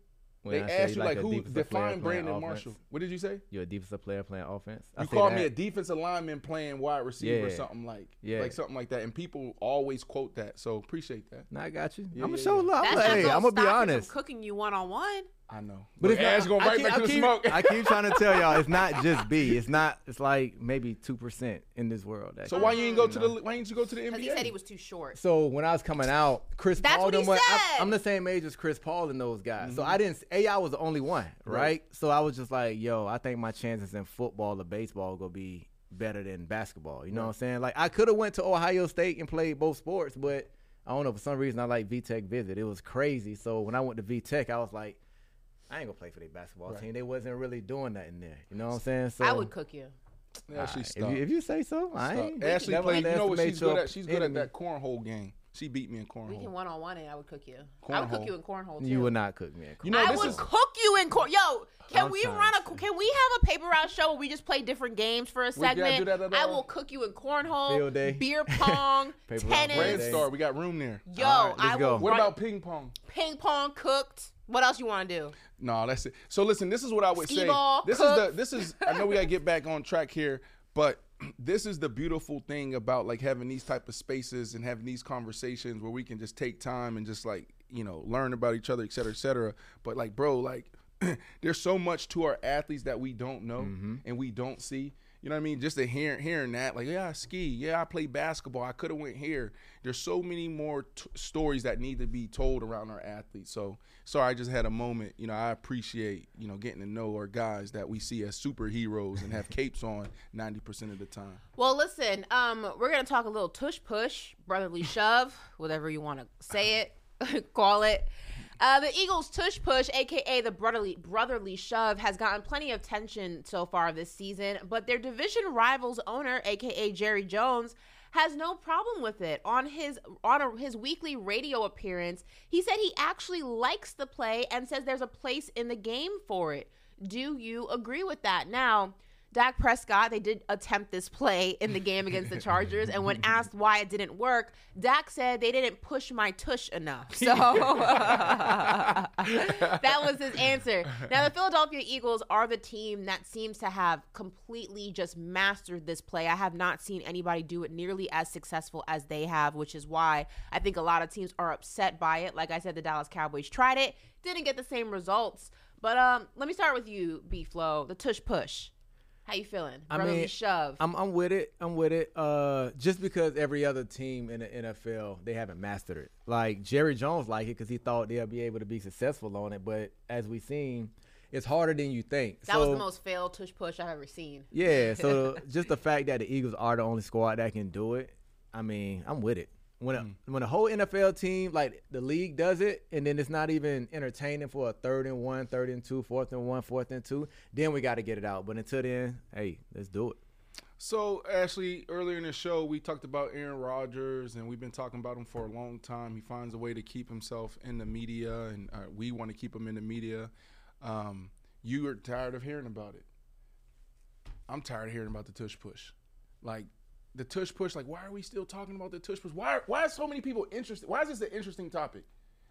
When they I asked you like, a who defensive player define Brandon offense. Marshall. What did you say? You're a defensive player playing offense. I You say called me a defensive lineman playing wide receiver or something like Yeah. like something like that. And people always quote that. So appreciate that. No, I got you. Yeah, I'm gonna yeah, show yeah. love. That's Hey, I'm gonna gonna be honest. from cooking you one on one. I know. But But it's ass going I right keep, back I to the smoke. I keep trying to tell y'all, it's not just B. It's not. It's like maybe two percent in this world. that So can- why you ain't go to know? the why didn't you go to the Because NBA? he said he was too short. So when I was coming out, Chris That's Paul. what he them was- I, said. am the same age as Chris Paul and those guys. So Mhm. I didn't. AI was the only one, right? Right. So I was just like, yo, I think my chances in football or baseball gonna be better than basketball. You know what I'm saying? Like I could have went to Ohio State and played both sports, but I don't know for some reason I like VTech Visit. It was crazy. So when I went to VTech, I was like. I ain't gonna play for their basketball Right. team. They wasn't really doing that in there. You know what I'm saying? So I would cook you. Yeah, she Alright, if you, if you say so, I ain't. Ashley never played. You know what underestimate she's good at? She's good at that cornhole game. She beat me in cornhole. We can one on one, and I would cook you. I would cook you in cornhole too. You would not cook me. in You know, I would is cook you in corn. Yo, can I'm we run a? Can we have a paper route show where we just play different games for a We gotta do segment? that at, I will cook you in cornhole, Field day. beer pong, tennis. Brand Star. We got room there. Yo, All right, let's I go. will. What about ping pong? ping pong cooked? What else you want to do? No, that's it. So listen, this is what I would Skee say. ball, this is the this is I know we gotta get back on track here, but this is the beautiful thing about like having these type of spaces and having these conversations where we can just take time and just like, you know, learn about each other, et cetera, et cetera. But like, bro, like there's so much to our athletes that we don't know mm-hmm. and we don't see. You know what I mean? Just to hear, hearing that, like, yeah, I ski, yeah, I play basketball, I could have went here. There's so many more t- stories that need to be told around our athletes. So, sorry, I just had a moment. You know, I appreciate you know getting to know our guys that we see as superheroes and have capes on 90% of the time. Well, listen, um, we're gonna talk a little tush push, brotherly shove, whatever you want to say it, call it. Uh, the Eagles tush push, aka the brotherly brotherly shove, has gotten plenty of tension so far this season, but their division rivals owner, aka Jerry Jones, has no problem with it. On his on a, his weekly radio appearance, he said he actually likes the play and says there's a place in the game for it. Do you agree with that? Now, Dak Prescott, they did attempt this play in the game against the Chargers, and when asked why it didn't work, Dak said they didn't push my tush enough. So that was his answer. Now, the Philadelphia Eagles are the team that seems to have completely just mastered this play. I have not seen anybody do it nearly as successful as they have, which is why I think a lot of teams are upset by it. Like I said, the Dallas Cowboys tried it, didn't get the same results. But um, let me start with you, B Flow, the tush push. How you feeling? I Brotherly mean, shove. I'm I'm with it. I'm with it. Uh, just because every other team in the NFL they haven't mastered it. Like Jerry Jones like it because he thought they'll be able to be successful on it, but as we've seen, it's harder than you think. that so, was the most failed tush push I've ever seen. Yeah. So just the fact that the Eagles are the only squad that can do it, I mean, I'm with it. When a, when a whole NFL team like the league does it, and then it's not even entertaining for a third and one, third and two, fourth and one, fourth and two, then we got to get it out. But until then, hey, let's do it. So, Ashley, earlier in the show, we talked about Aaron Rodgers, and we've been talking about him for a long time. He finds a way to keep himself in the media, and uh, we want to keep him in the media. Um, you are tired of hearing about it. I'm tired of hearing about the tush push. Like, the tush push, like, why are we still talking about the tush push? Why, why are so many people interested? Why is this an interesting topic?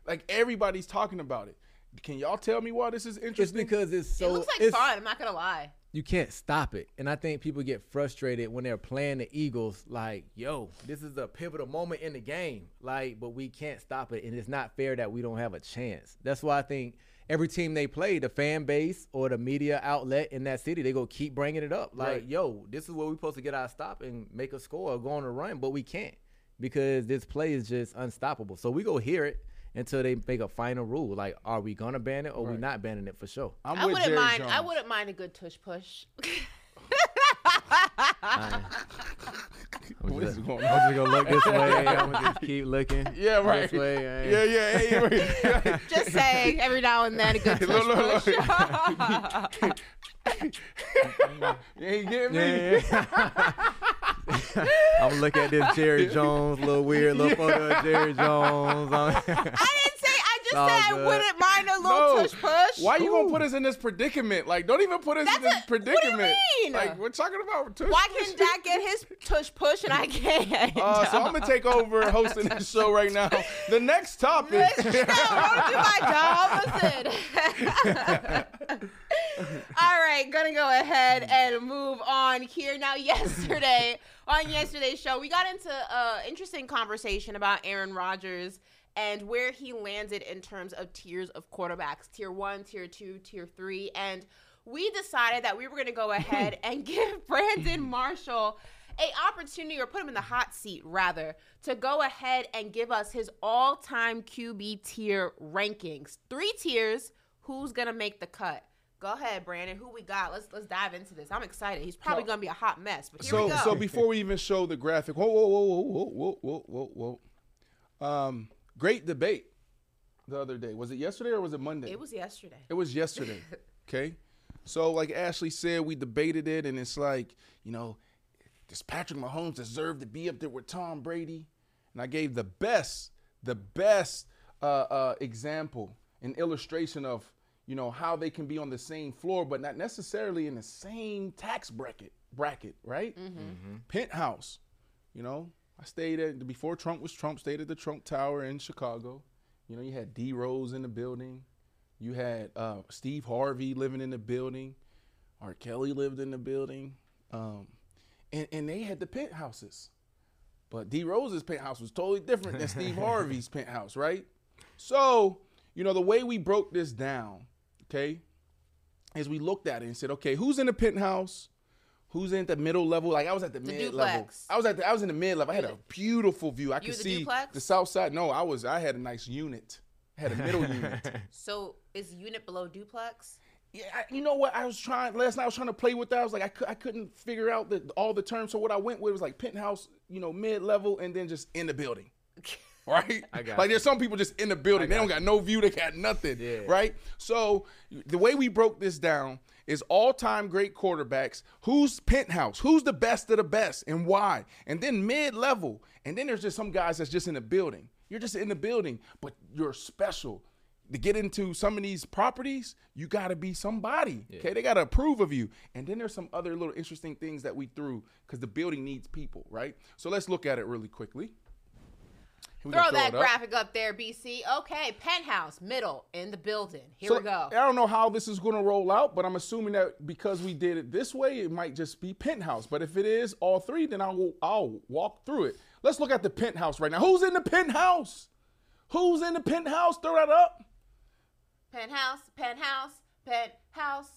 Like, everybody's talking about it. Can y'all tell me why this is interesting? It's interesting? because it's so. it looks like it's, fun. I'm not gonna lie. you can't stop it. And I think people get frustrated when they're playing the Eagles, like, yo, this is a pivotal moment in the game. Like, but we can't stop it. And it's not fair that we don't have a chance. That's why I think every team they play, the fan base or the media outlet in that city, they go keep bringing it up. Like, Right. yo, this is where we're supposed to get our stop and make a score or go on a run, but we can't because this play is just unstoppable. So we go hear it until they make a final rule. Like, are we gonna ban it or we not banning it for sure? I'm I with wouldn't Jerry mind. I wouldn't mind a good tush push. I'm What is just, going I'm just gonna look this way. I'm gonna just keep looking. Yeah, right. This way. I Yeah, yeah, hey, right. Just saying, every now and then a good tush Look, look, push. You ain't getting me. Yeah, I'm gonna look at this Jerry Jones, little weird little photo of Jerry Jones. I didn't say. I just All said I good. wouldn't mind a little No. tush push. Why you gonna put us in this predicament? Like, don't even put us in this That's a- what do you predicament. mean? Like, we're talking about tush push. Why push. can Dak get his tush push and I can't? Uh, so I'm gonna take over hosting this show right now. The next topic. Let's go. Don't do my job. Listen. All right, gonna go ahead and move on here. Now, yesterday on yesterday's show, we got into an interesting conversation about Aaron Rodgers and where he landed in terms of tiers of quarterbacks tier one, tier two, tier three. And we decided that we were gonna go ahead and give Brandon Marshall a opportunity or put him in the hot seat rather to go ahead and give us his all-time QB tier rankings. Three tiers, who's going to make the cut? Go ahead, Brandon. Who we got? Let's let's dive into this. I'm excited. He's probably going to be a hot mess, but here so, we go. so before we even show the graphic, whoa, whoa, whoa, whoa, whoa, whoa, whoa, whoa, whoa. Um, great debate the other day. Was it yesterday or was it Monday? it was yesterday. It was yesterday. okay. So, like Ashley said, we debated it, and it's like, you know, does Patrick Mahomes deserve to be up there with Tom Brady? And I gave the best, the best uh, uh, example, an illustration of, you know, how they can be on the same floor, but not necessarily in the same tax bracket. Bracket, right? Penthouse. You know, I stayed at before Trump was Trump. Stayed at the Trump Tower in Chicago. You know, you had D Rose in the building. You had uh, Steve Harvey living in the building. R. Kelly lived in the building. Um, and, and they had the penthouses. But D Rose's penthouse was totally different than Steve Harvey's penthouse, right? So, you know, the way we broke this down, okay, is we looked at it and said, okay, who's in the penthouse? Who's in the middle level? Like I was at the, The mid level. I was at the, I was in the mid level. I had a beautiful view. I You could the see duplex? the south side. No, I was I had a nice unit. I had a middle unit. So is unit below duplex? Yeah, I, you know what? I was trying last night. I was trying to play with that. I was like, I, cou- I couldn't figure out the, all the terms. So what I went with was like penthouse, you know, mid level, and then just in the building. Right? I got like you. there's some people just in the building. They got don't got no view. They got nothing. Yeah. Right? So the way we broke this down is all-time great quarterbacks. Who's penthouse? Who's the best of the best, and why? And then mid-level, and then there's just some guys that's just in the building. You're just in the building, but you're special. To get into some of these properties, you got to be somebody. Okay, they got to approve of you. And then there's some other little interesting things that we threw because the building needs people, right? So let's look at it really quickly. Here Throw that it up. graphic up there, BC. Okay, penthouse, middle, in the building. Here So, we go. I don't know how this is going to roll out, but I'm assuming that because we did it this way, it might just be penthouse. But if it is all three, then I'll I'll walk through it. Let's look at the penthouse right now. Who's in the penthouse? Who's in the penthouse? Throw that up. Penthouse, penthouse, penthouse.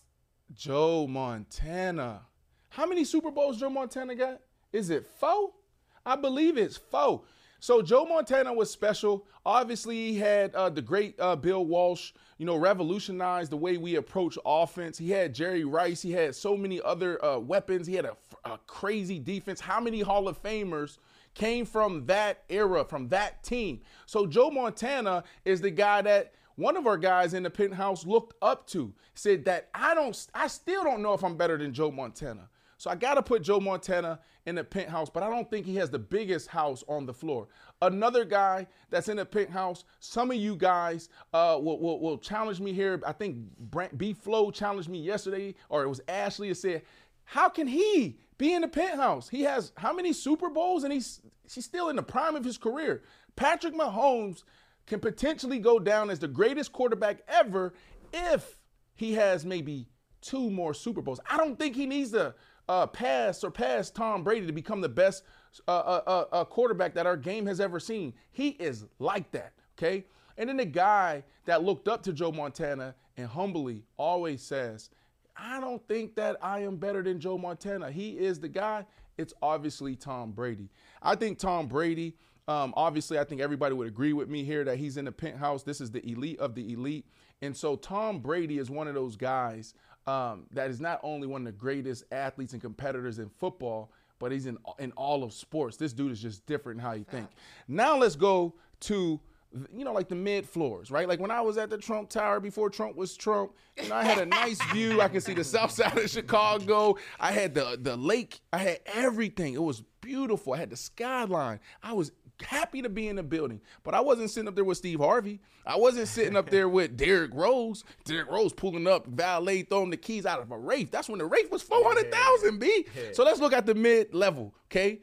Joe Montana. How many Super Bowls Joe Montana got? Is it four? I believe it's four. So Joe Montana was special. Obviously, he had uh, the great uh, Bill Walsh, you know, revolutionized the way we approach offense. He had Jerry Rice. He had so many other uh, weapons. He had a, a crazy defense. How many Hall of Famers came from that era, from that team? So Joe Montana is the guy that one of our guys in the penthouse looked up to. Said that I don't, I still don't know if I'm better than Joe Montana. So I got to put Joe Montana in the penthouse, but I don't think he has the biggest house on the floor. Another guy that's in the penthouse, some of you guys uh, will, will, will challenge me here. I think B Flow challenged me yesterday, or it was Ashley that said, How can he be in the penthouse? He has how many Super Bowls and he's he's still in the prime of his career. Patrick Mahomes can potentially go down as the greatest quarterback ever if he has maybe two more Super Bowls. I don't think he needs to uh, pass surpass Tom Brady to become the best uh, uh, uh, uh, quarterback that our game has ever seen. He is like that, okay? And then the guy that looked up to Joe Montana and humbly always says, I don't think that I am better than Joe Montana. He is the guy. It's obviously Tom Brady. I think Tom Brady, um, obviously, I think everybody would agree with me here that he's in the penthouse. This is the elite of the elite. And so Tom Brady is one of those guys um, that is not only one of the greatest athletes and competitors in football, but he's in in all of sports. This dude is just different in how you think. Now let's go to you know, like the mid floors, right? Like when I was at the Trump Tower before Trump was Trump, you know, I had a nice view. I could see the south side of Chicago. I had the the lake. I had everything. It was beautiful. I had the skyline. I was happy to be in the building, but I wasn't sitting up there with Steve Harvey. I wasn't sitting up there with Derrick Rose. Derrick Rose pulling up, valet throwing the keys out of a Wraith. That's when the Wraith was 400,000, B. So let's look at the mid level, okay?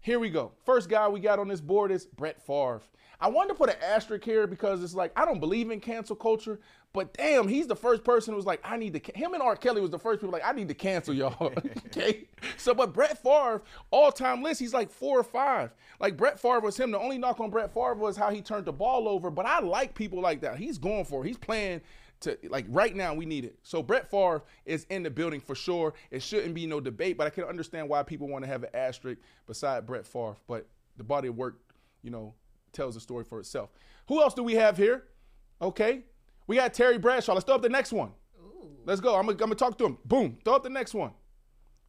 Here we go. First guy we got on this board is Brett Favre. I wanted to put an asterisk here because it's like I don't believe in cancel culture, but damn, he's the first person who was like, I need to. Him and R. Kelly was the first people like, I need to cancel y'all. okay, so but Brett Favre all time list, he's like four or five. Like Brett Favre was him. The only knock on Brett Favre was how he turned the ball over. But I like people like that. He's going for it. He's playing to like right now we need it. So Brett Favre is in the building for sure. It shouldn't be no debate, but I can understand why people want to have an asterisk beside Brett Favre. But the body of work, you know, tells the story for itself. Who else do we have here? Okay. We got Terry Bradshaw. Let's throw up the next one. Let's go. I'm to talk to him. Boom. Throw up the next one.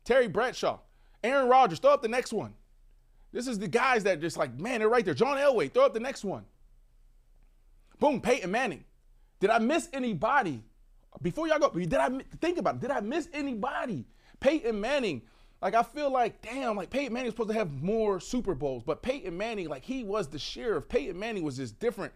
Terry Bradshaw. Aaron Rodgers. Throw up the next one. This is the guys that just like, man, they're right there. John Elway. Throw up the next one. Boom. Peyton Manning. Did I miss anybody? Before y'all go, did I think about it? Did I miss anybody? Peyton Manning like I feel like, damn, like Peyton Manning was supposed to have more Super Bowls, but Peyton Manning, like he was the sheriff. Peyton Manning was just different.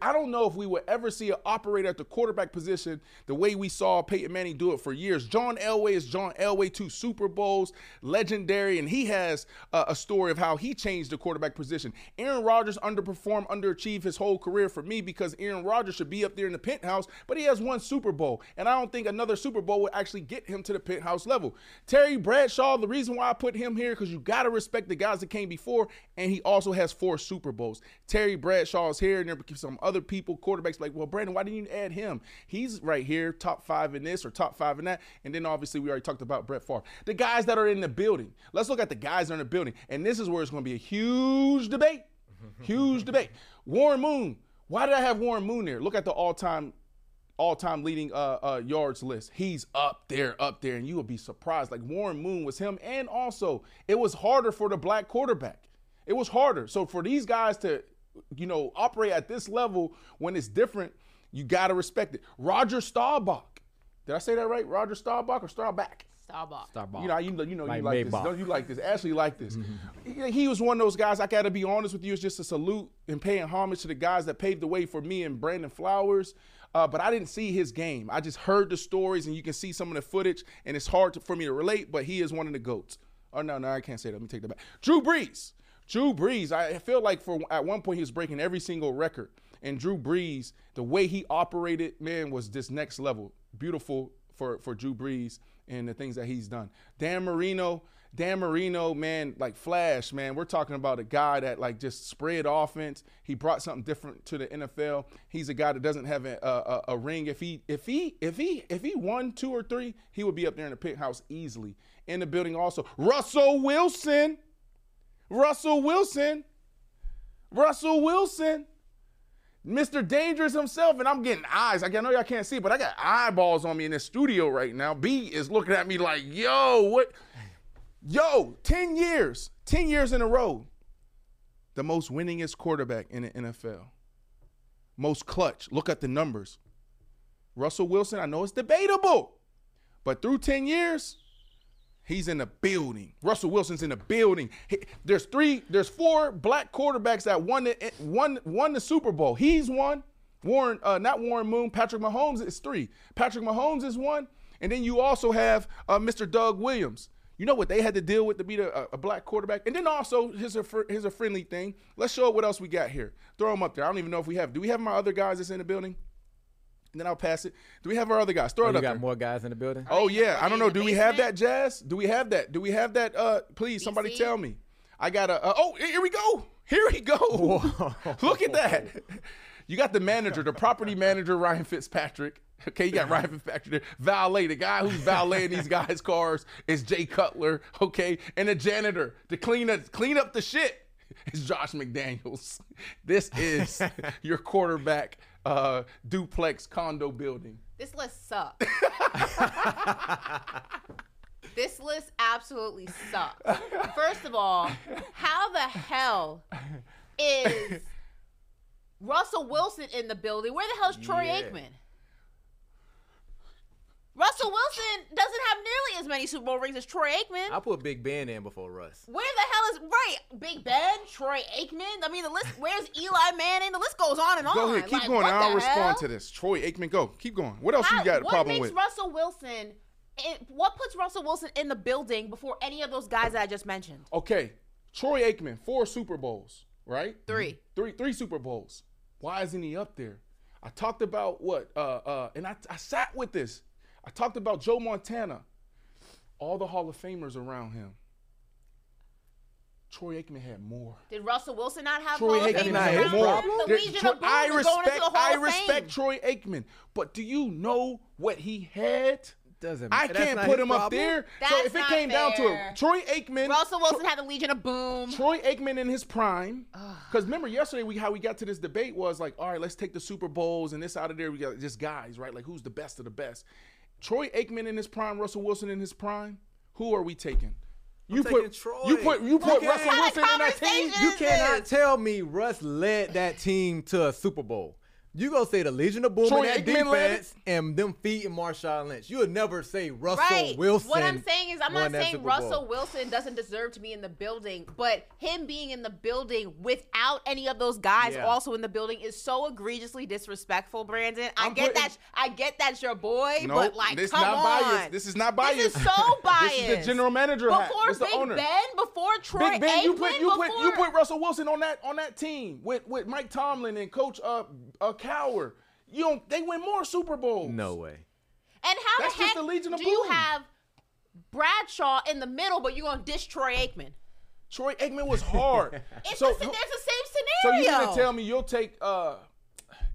I don't know if we would ever see an operator at the quarterback position the way we saw Peyton Manning do it for years. John Elway is John Elway, two Super Bowls, legendary, and he has a story of how he changed the quarterback position. Aaron Rodgers underperformed, underachieved his whole career for me because Aaron Rodgers should be up there in the penthouse, but he has one Super Bowl, and I don't think another Super Bowl would actually get him to the penthouse level. Terry Bradshaw the reason why I put him here because you got to respect the guys that came before, and he also has four Super Bowls. Terry Bradshaw is here, and there some other people, quarterbacks, like, well, Brandon, why didn't you add him? He's right here, top five in this or top five in that. And then obviously we already talked about Brett Favre. The guys that are in the building. Let's look at the guys that are in the building, and this is where it's going to be a huge debate. huge debate. Warren Moon. Why did I have Warren Moon there? Look at the all-time all-time leading uh, uh, yards list. He's up there, up there, and you will be surprised. Like Warren Moon was him, and also it was harder for the black quarterback. It was harder. So for these guys to, you know, operate at this level when it's different, you got to respect it. Roger Staubach. Did I say that right? Roger Staubach or Staubach? Staubach. Staubach. You know, you know, you know, Like you like Maybach. this. Don't you like this? Ashley like this. he, he was one of those guys. I got to be honest with you. It's just a salute and paying homage to the guys that paved the way for me and Brandon Flowers. Uh, but I didn't see his game. I just heard the stories, and you can see some of the footage, and it's hard to, for me to relate. But he is one of the goats. Oh no, no, I can't say that. Let me take that back. Drew Brees. Drew Brees. I feel like for at one point he was breaking every single record. And Drew Brees, the way he operated, man, was this next level. Beautiful for for Drew Brees and the things that he's done. Dan Marino, Dan Marino, man, like Flash, man. We're talking about a guy that like just spread offense. He brought something different to the NFL. He's a guy that doesn't have a, a, a ring. If he if he if he if he won two or three, he would be up there in the pit house easily. In the building also, Russell Wilson. Russell Wilson. Russell Wilson. Mr. Dangerous himself, and I'm getting eyes. I know y'all can't see, but I got eyeballs on me in this studio right now. B is looking at me like, yo, what? Yo, 10 years, 10 years in a row. The most winningest quarterback in the NFL. Most clutch. Look at the numbers. Russell Wilson, I know it's debatable, but through 10 years, He's in the building. Russell Wilson's in the building. He- there's three, there's four black quarterbacks that won the won won the Super Bowl. He's one. Warren, uh, not Warren Moon. Patrick Mahomes is three. Patrick Mahomes is one, and then you also have uh, Mr. Doug Williams. You know what they had to deal with to be a, a black quarterback, and then also here's a fr- here's a friendly thing. Let's show what else we got here. Throw them up there. I don't even know if we have. Do we have my other guys that's in the building? and then I'll pass it. Do we have our other guys? Throw Oh, it you up got there. more guys in the building. Oh yeah, I don't know. Do we have that, Jazz? Do we have that? Do we have that? Uh, please, somebody BC? tell me. I got a. Uh, oh, here we go. Here we go. Look at that. You got the manager, the property manager, Ryan Fitzpatrick. Okay, you got Ryan Fitzpatrick there. Valet, the guy who's valeting these guys' cars is Jay Cutler. Okay, and the janitor to clean up clean up the shit is Josh McDaniels. This is your quarterback uh, duplex condo building. This list sucks. this list absolutely sucks. First of all, how the hell is Russell Wilson in the building? Where the hell is Troy Yeah. Aikman? Russell Wilson doesn't have nearly as many Super Bowl rings as Troy Aikman. I put Big Ben in before Russ. Where the hell is right? Big Ben, Troy Aikman. I mean, the list. Where's Eli Manning? The list goes on and on. Go ahead, keep Like, going. I'll respond hell? to this. Troy Aikman, go. Keep going. What else How- you got a problem with? what problem makes with? Russell Wilson? It, what puts Russell Wilson in the building before any of those guys that I just mentioned? okay, Troy Aikman, four Super Bowls, right? Three. Three, three Super Bowls. Why isn't he up there? I talked about what, uh, uh, and I, I sat with this. I talked about Joe Montana, all the Hall of Famers around him. Troy Aikman had more. Did Russell Wilson not have Troy Hall of Aikman Famers had more. The There- Legion Troy- of Boom I respect, I respect. Troy Aikman, but do you know what he had? Doesn't I that's can't put his him up problem? there. so if it not came down to it, Troy Aikman, Russell Wilson had the Legion of Boom. Troy Aikman in his prime. Because remember yesterday we how we got to this debate was like, all right, let's take the Super Bowls and this out of there. We got just guys, right? Like who's the best of the best? Troy Aikman in his prime, Russell Wilson in his prime. Who are we taking? You put Troy. you put you put Okay. Russell Wilson in that team. You cannot tell me Russ led that team to a Super Bowl. You go say the Legion of Boom Troy in that Aikman led defense and them feet and Marshawn Lynch. You would never say Russell right. Wilson. What I'm saying is, I'm not saying Russell Wilson doesn't deserve to be in the building, but him being in the building without any of those guys Yeah. also in the building is so egregiously disrespectful, Brandon. I I'm get putting- that. I get that's your boy, No, but like, this come not on. biased. This is not biased. This is so biased. This is the general manager. Before This the Big owner. Ben, before Troy Big Ben, you put you put you put Russell Wilson on that on that team with with Mike Tomlin and Coach uh, uh Cowher. You don't. They win more Super Bowls. No way. And how That's the just heck the Legion of do you have Bradshaw in the middle, but you're gonna dish Troy Aikman? Troy Aikman was hard. It's so the, there's the same scenario. so you're gonna tell me you'll take uh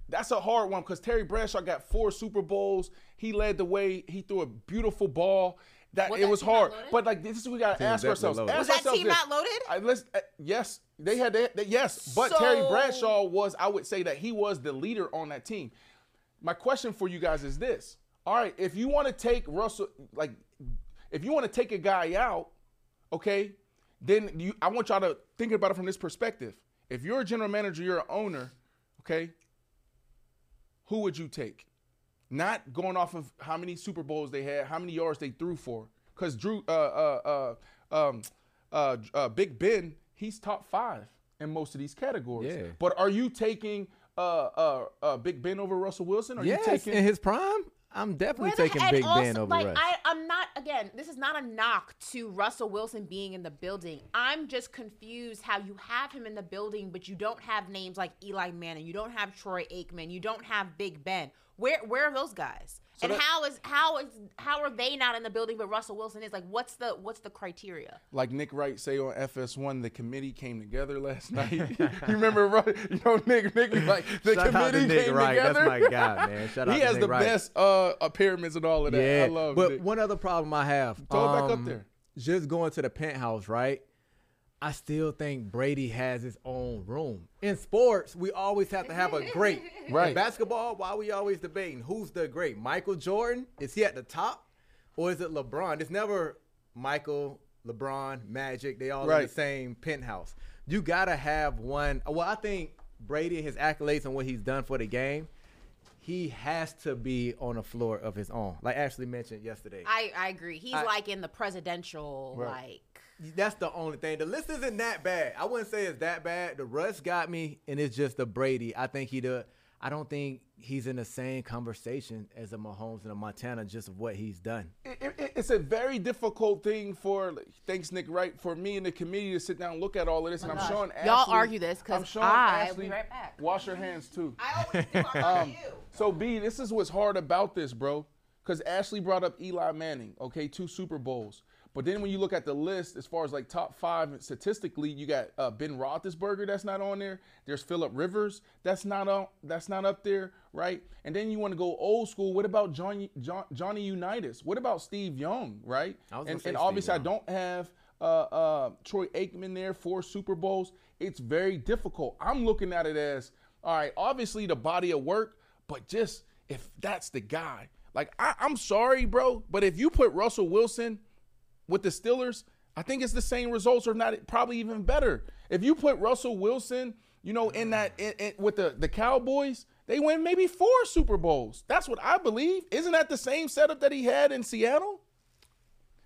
that's a hard one because Terry Bradshaw got four Super Bowls. He led the way. He threw a beautiful ball. That Was it that was hard. But like this is what we gotta ask ourselves. Ask Was that ourselves team this. not loaded? I, let's, uh, yes, they had that. yes, but Terry Bradshaw was. I would say that he was the leader on that team. My question for you guys is this: All right, if you want to take Russell, like, if you want to take a guy out, okay, then you. I want y'all to think about it from this perspective. If you're a general manager, you're an owner, okay. Who would you take? Not going off of how many Super Bowls they had, how many yards they threw for. Because Drew, uh, uh, uh, um, uh, uh, Big Ben, he's top five in most of these categories. Yeah. But are you taking uh, uh, uh, Big Ben over Russell Wilson? Are yes, you taking in his prime, I'm definitely taking Big also, Ben over like, Russ. I, I'm not again. This is not a knock to Russell Wilson being in the building. I'm just confused how you have him in the building, but you don't have names like Eli Manning. You don't have Troy Aikman. You don't have Big Ben. Where where are those guys? So and that- how is how is how are they not in the building, but Russell Wilson is? Like, what's the what's the criteria? like Nick Wright say on FS1, the committee came together last night. you remember, Ru- you know, Nick, Nick like the Shout out to committee Nick came Wright. That's together. my guy, man. Shout out he to has Nick the Wright. best uh, uh, pyramids and all of that. Yeah, I love. but Nick. one other problem I have. Throw it back up um, there. Just going to the penthouse, right? I still think Brady has his own room. In sports, we always have to have a great. Right. In basketball, why we always debating who's the great? Michael Jordan? Is he at the top? Or is it LeBron? It's never Michael, LeBron, Magic. They all in the same penthouse. You gotta have one. Well, I think Brady and his accolades and what he's done for the game, he has to be on a floor of his own. Like Ashley mentioned yesterday. I I agree. He's I- like in the presidential Right. like. That's the only thing. The list isn't that bad. I wouldn't say it's that bad. The Russ got me, and it's just the Brady. I think he the. I don't think he's in the same conversation as a Mahomes and a Montana just of what he's done. It, it, it's a very difficult thing for thanks Nick Wright for me and the committee to sit down and look at all of this. Oh and I'm gosh. showing Y'all Ashley- argue this 'cause I'm showing I will be right back. Wash your hands too. I always do. I'm Um, you. so B, this is what's hard about this, bro. Because Ashley brought up Eli Manning, okay, two Super Bowls. But then when you look at the list, as far as like top five statistically, you got uh, Ben Roethlisberger that's not on there. There's Philip Rivers that's not on that's not up there, right? And then you want to go old school. What about Johnny John, Johnny Unitas? What about Steve Young, right? I was gonna and and obviously I don't have uh, uh, Troy Aikman there, for Super Bowls. It's very difficult. I'm looking at it as all right. Obviously the body of work, but just if that's the guy, like I, I'm sorry, bro, but if you put Russell Wilson with the Steelers, I think it's the same results, or not probably even better. If you put Russell Wilson, you know, in that in, in- with the the Cowboys, they win maybe four Super Bowls. That's what I believe. Isn't that the same setup that he had in Seattle?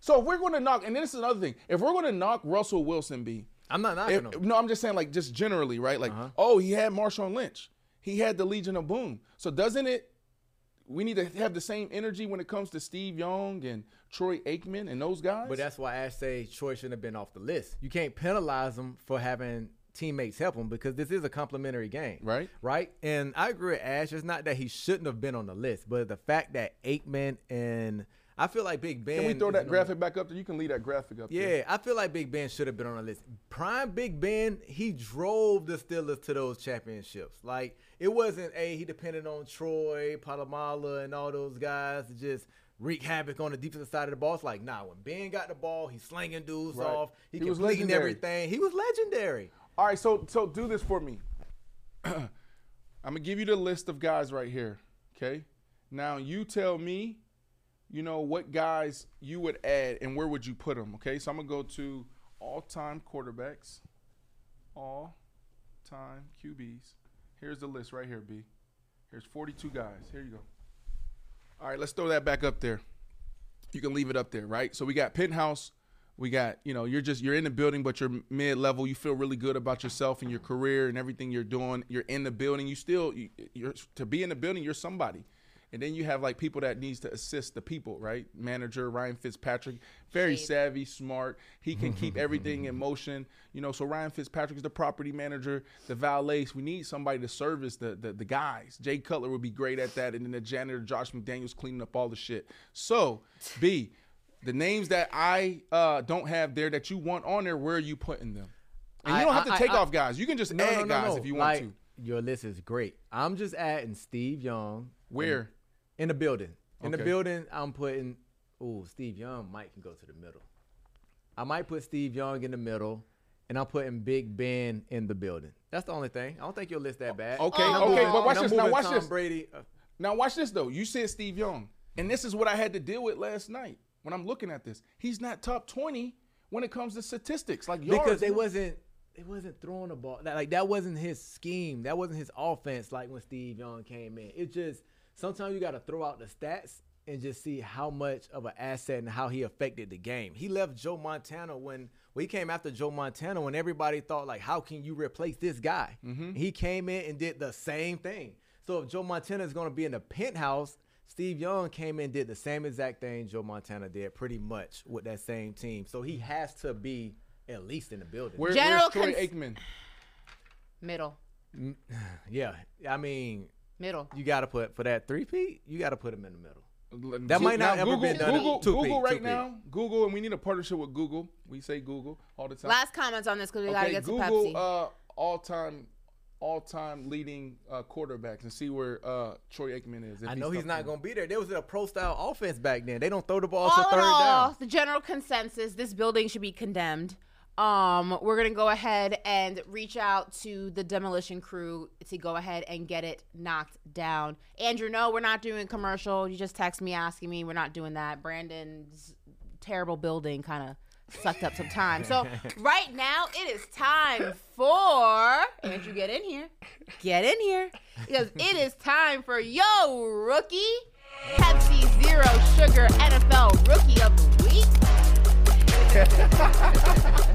So if we're going to knock, and this is another thing, if we're going to knock Russell Wilson, be I'm not knocking if- him. no, I'm just saying like just generally, right? Like, uh-huh. oh, he had Marshawn Lynch, he had the Legion of Boom. So doesn't it? We need to have the same energy when it comes to Steve Young and Troy Aikman and those guys. But that's why Ash say Troy shouldn't have been off the list. You can't penalize him for having teammates help him because this is a complementary game. Right. Right. And I agree with Ash. It's not that he shouldn't have been on the list, but the fact that Aikman and I feel like Big Ben. Can we throw that graphic back up there? You can leave that graphic up there. Yeah, I feel like Big Ben should have been on the list. Prime Big Ben, he drove the Steelers to those championships. Like it wasn't a he depended on Troy, Polamalu, and all those guys to just wreak havoc on the defensive side of the ball. It's like, nah, when Ben got the ball, he's slinging dudes Right. off. He, He was legendary. everything. He was legendary. All right, so so do this for me. I'm gonna give you the list of guys right here. Okay. Now you tell me, you know, what guys you would add and where would you put them. Okay. So I'm gonna go to all-time quarterbacks, all-time QBs. Here's the list right here, B. Here's 42 guys. Here you go. All right, let's throw that back up there. You can leave it up there, right? So we got Penthouse. We got, you know, you're just you're in the building, but you're mid level. You feel really good about yourself and your career and everything you're doing. You're in the building. You still you, you're to be in the building. You're somebody. And then you have like people that needs to assist the people, right? Manager Ryan Fitzpatrick, very Shade. savvy, smart. He can keep everything in motion. You know, so Ryan Fitzpatrick is the property manager, the valets. We need somebody to service the, the the guys. Jay Cutler would be great at that, and then the janitor Josh McDaniels cleaning up all the shit. So, B, the names that I uh, don't have there that you want on there, where are you putting them? And you don't have to I- take I- off guys. You can just No, add no, no, guys no. if you want Like, to. Your list is great. I'm just adding Steve Young. Where? In the building. In the building, I'm putting. Ooh, Steve Young might can go to the middle. I might put Steve Young in the middle, and I'm putting Big Ben in the building. That's the only thing. I don't think you'll list that bad. Okay, I'm okay, moving- but watch this. Now watch Tom this. Brady. uh, Now watch this though. You said Steve Young, and this is what I had to deal with last night when I'm looking at this. He's not top 20 when it comes to statistics, like yards. because they wasn't it wasn't throwing the ball. That, like that wasn't his scheme. That wasn't his offense. Like when Steve Young came in, it just sometimes you got to throw out the stats and just see how much of an asset and how he affected the game. He left Joe Montana when when he came after Joe Montana when everybody thought like, how can you replace this guy? Mm-hmm. He came in and did the same thing. So if Joe Montana is going to be in the penthouse. Steve Young came in and did the same exact thing Joe Montana did, pretty much with that same team. So he has to be at least in the building. Where, General where's Troy cons- Aikman? Middle. Yeah, I mean, Middle. you got to put for that three P. You got to put him in the middle. That That might not ever Google, been done. Google, Two-peat, Google right two-peat. now. Google, and we need a partnership with Google. We say Google all the time. Last comments on this because we gotta okay, get to Google Pepsi. uh, all time, all time leading uh, quarterbacks and see where uh, Troy Aikman is. if I know he's top not going to be there. There was a pro style offense back then. They don't throw the ball all to in third all, down. the general consensus: this building should be condemned. Um, we're gonna go ahead and reach out to the demolition crew to go ahead and get it knocked down. Andrew, no, we're not doing commercial. You just text me asking me. We're not doing that. Brandon's terrible building kind of sucked up some time. So right now it is time for Andrew. Get in here. Get in here because it is time for yo rookie Pepsi Zero Sugar NFL Rookie of the Week.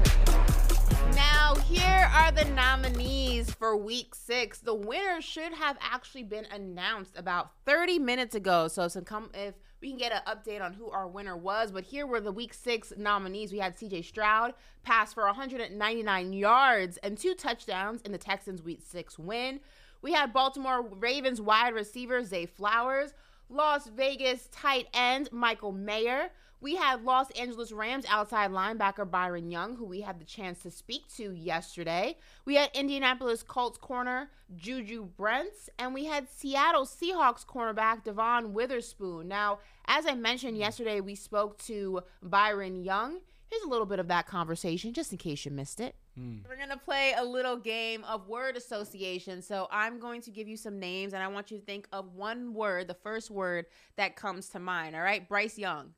now, here are the nominees for week six. The winner should have actually been announced about 30 minutes ago. So some come if we can get an update on who our winner was. But here were the week six nominees. We had CJ Stroud pass for 199 yards and two touchdowns in the Texans week six win. We had Baltimore Ravens wide receiver Zay Flowers, Las Vegas tight end Michael Mayer. We had Los Angeles Rams outside linebacker Byron Young, who we had the chance to speak to yesterday. We had Indianapolis Colts corner Juju Brents, and we had Seattle Seahawks cornerback Devon Witherspoon. Now, as I mentioned mm. yesterday, we spoke to Byron Young. Here's a little bit of that conversation, just in case you missed it. Mm. We're going to play a little game of word association. So I'm going to give you some names, and I want you to think of one word, the first word that comes to mind. All right? Bryce Young.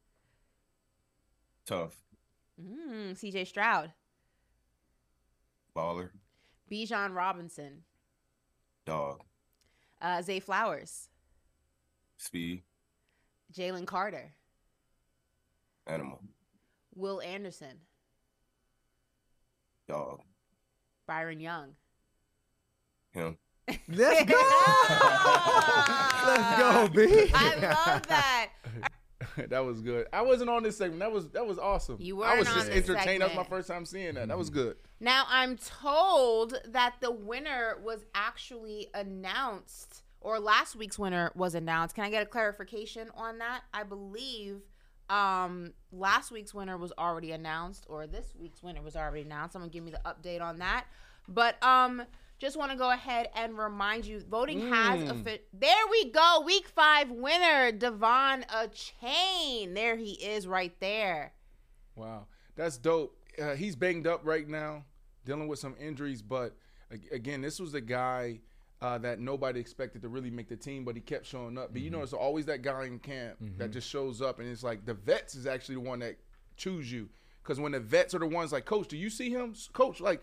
Tough. Mm, CJ Stroud. Baller. Bijan Robinson. Dog. Uh, Zay Flowers. Speed. Jalen Carter. Animal. Will Anderson. Dog. Byron Young. Him. Let's go. Let's go, B. I love that. that was good. I wasn't on this segment. That was that was awesome. You were. I was just this entertained. That was my first time seeing that. That was good. Now I'm told that the winner was actually announced, or last week's winner was announced. Can I get a clarification on that? I believe um last week's winner was already announced, or this week's winner was already announced. Someone give me the update on that. But um just want to go ahead and remind you, voting has a Mm. fit. There we go, week five winner, Devon a chain. There he is, right there. Wow, that's dope. Uh, he's banged up right now, dealing with some injuries. But again, this was a guy uh, that nobody expected to really make the team, but he kept showing up. But you know, there's always that guy in camp that just shows up, and it's like the vets is actually the one that choose you. Because when the vets are the ones like, Coach, do you see him? Coach, like,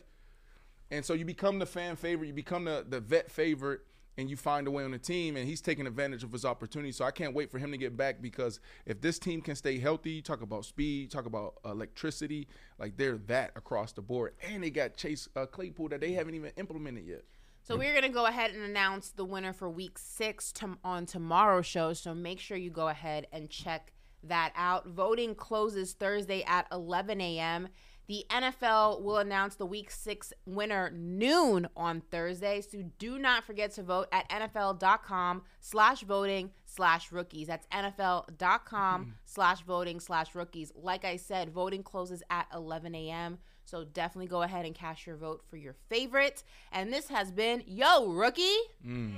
and so you become the fan favorite, you become the, the vet favorite, and you find a way on the team, and he's taking advantage of his opportunity. So I can't wait for him to get back because if this team can stay healthy, you talk about speed, talk about electricity, like they're that across the board. And they got Chase uh, Claypool that they haven't even implemented yet. So we're gonna go ahead and announce the winner for week six to, on tomorrow's show. So make sure you go ahead and check that out. Voting closes Thursday at 11 a.m. The NFL will announce the week six winner noon on Thursday. So do not forget to vote at NFL.com slash voting slash rookies. That's NFL.com mm-hmm. slash voting slash rookies. Like I said, voting closes at 11 a.m. So definitely go ahead and cast your vote for your favorite. And this has been Yo Rookie. Mm.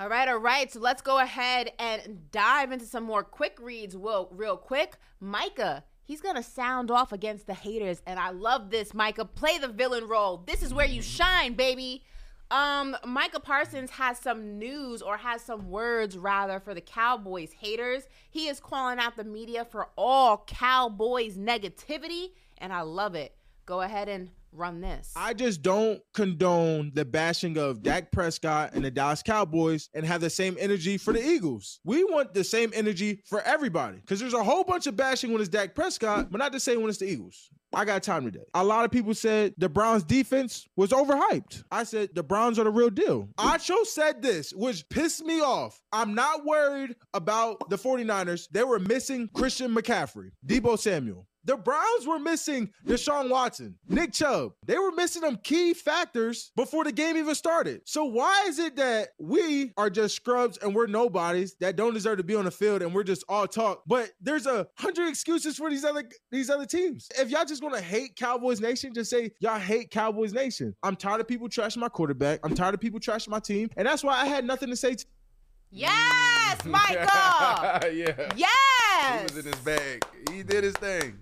All right, all right. So let's go ahead and dive into some more quick reads real, real quick. Micah, he's going to sound off against the haters. And I love this, Micah. Play the villain role. This is where you shine, baby. Um, Micah Parsons has some news or has some words rather for the Cowboys haters. He is calling out the media for all Cowboys negativity, and I love it. Go ahead and run this. I just don't condone the bashing of Dak Prescott and the Dallas Cowboys and have the same energy for the Eagles. We want the same energy for everybody because there's a whole bunch of bashing when it's Dak Prescott, but not the same when it's the Eagles. I got time today. A lot of people said the Browns defense was overhyped. I said the Browns are the real deal. Acho said this, which pissed me off. I'm not worried about the 49ers. They were missing Christian McCaffrey, Deebo Samuel. The Browns were missing Deshaun Watson, Nick Chubb. They were missing them key factors before the game even started. So why is it that we are just scrubs and we're nobodies that don't deserve to be on the field and we're just all talk? But there's a hundred excuses for these other these other teams. If y'all just gonna hate Cowboys Nation, just say y'all hate Cowboys Nation. I'm tired of people trashing my quarterback. I'm tired of people trashing my team, and that's why I had nothing to say. To- yes, Michael. yeah. Yes. He was in his bag. He did his thing.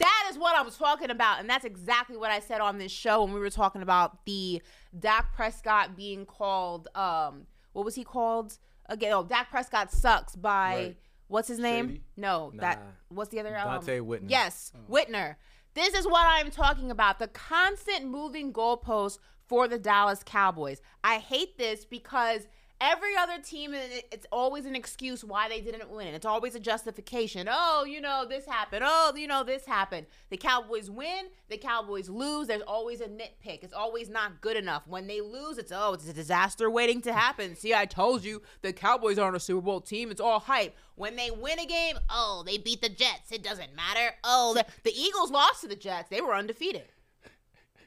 That is what I was talking about. And that's exactly what I said on this show when we were talking about the Dak Prescott being called, um, what was he called? Again, oh, Dak Prescott sucks by, Right. what's his name? Shady? No, that, Nah. what's the other? um, Donte Whitner. Yes, Whitner. This is what I'm talking about the constant moving goalposts for the Dallas Cowboys. I hate this because Every other team, it's always an excuse why they didn't win. It's always a justification. Oh, you know, this happened. Oh, you know, this happened. The Cowboys win, the Cowboys lose. There's always a nitpick. It's always not good enough. When they lose, it's, oh, it's a disaster waiting to happen. See, I told you the Cowboys aren't a Super Bowl team. It's all hype. When they win a game, oh, they beat the Jets. It doesn't matter. Oh, the, the Eagles lost to the Jets. They were undefeated.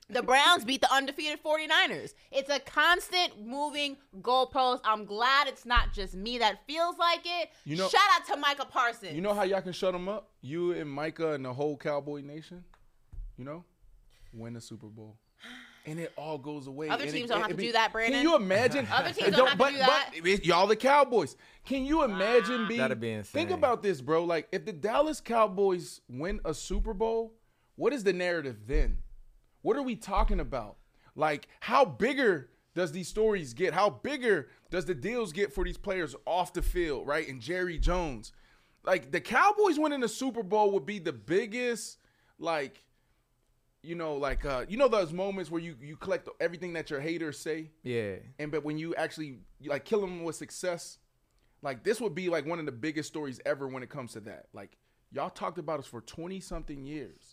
The Browns beat the undefeated 49ers. It's a constant moving goalpost. I'm glad it's not just me that feels like it. You know- Shout out to Micah Parsons. You know how y'all can shut them up? You and Micah and the whole Cowboy Nation. You know, win the Super Bowl. And it all goes away. Other And teams it- don't it- have to it be- do that, Brandon. Can you imagine? Other teams It don't have to but, do that. But y'all the Cowboys. Can you imagine being? That'd be insane. Think about this, bro. Like if the Dallas Cowboys win a Super Bowl, what is the narrative then? What are we talking about? Like how bigger does these stories get? How bigger does the deals get for these players off the field, right? And Jerry Jones. Like the Cowboys winning the Super Bowl would be the biggest like you know, like uh, you know those moments where you you collect everything that your haters say, Yeah. and but when you actually like kill them with success, like this would be like one of the biggest stories ever when it comes to that. Like y'all talked about us for twenty something years,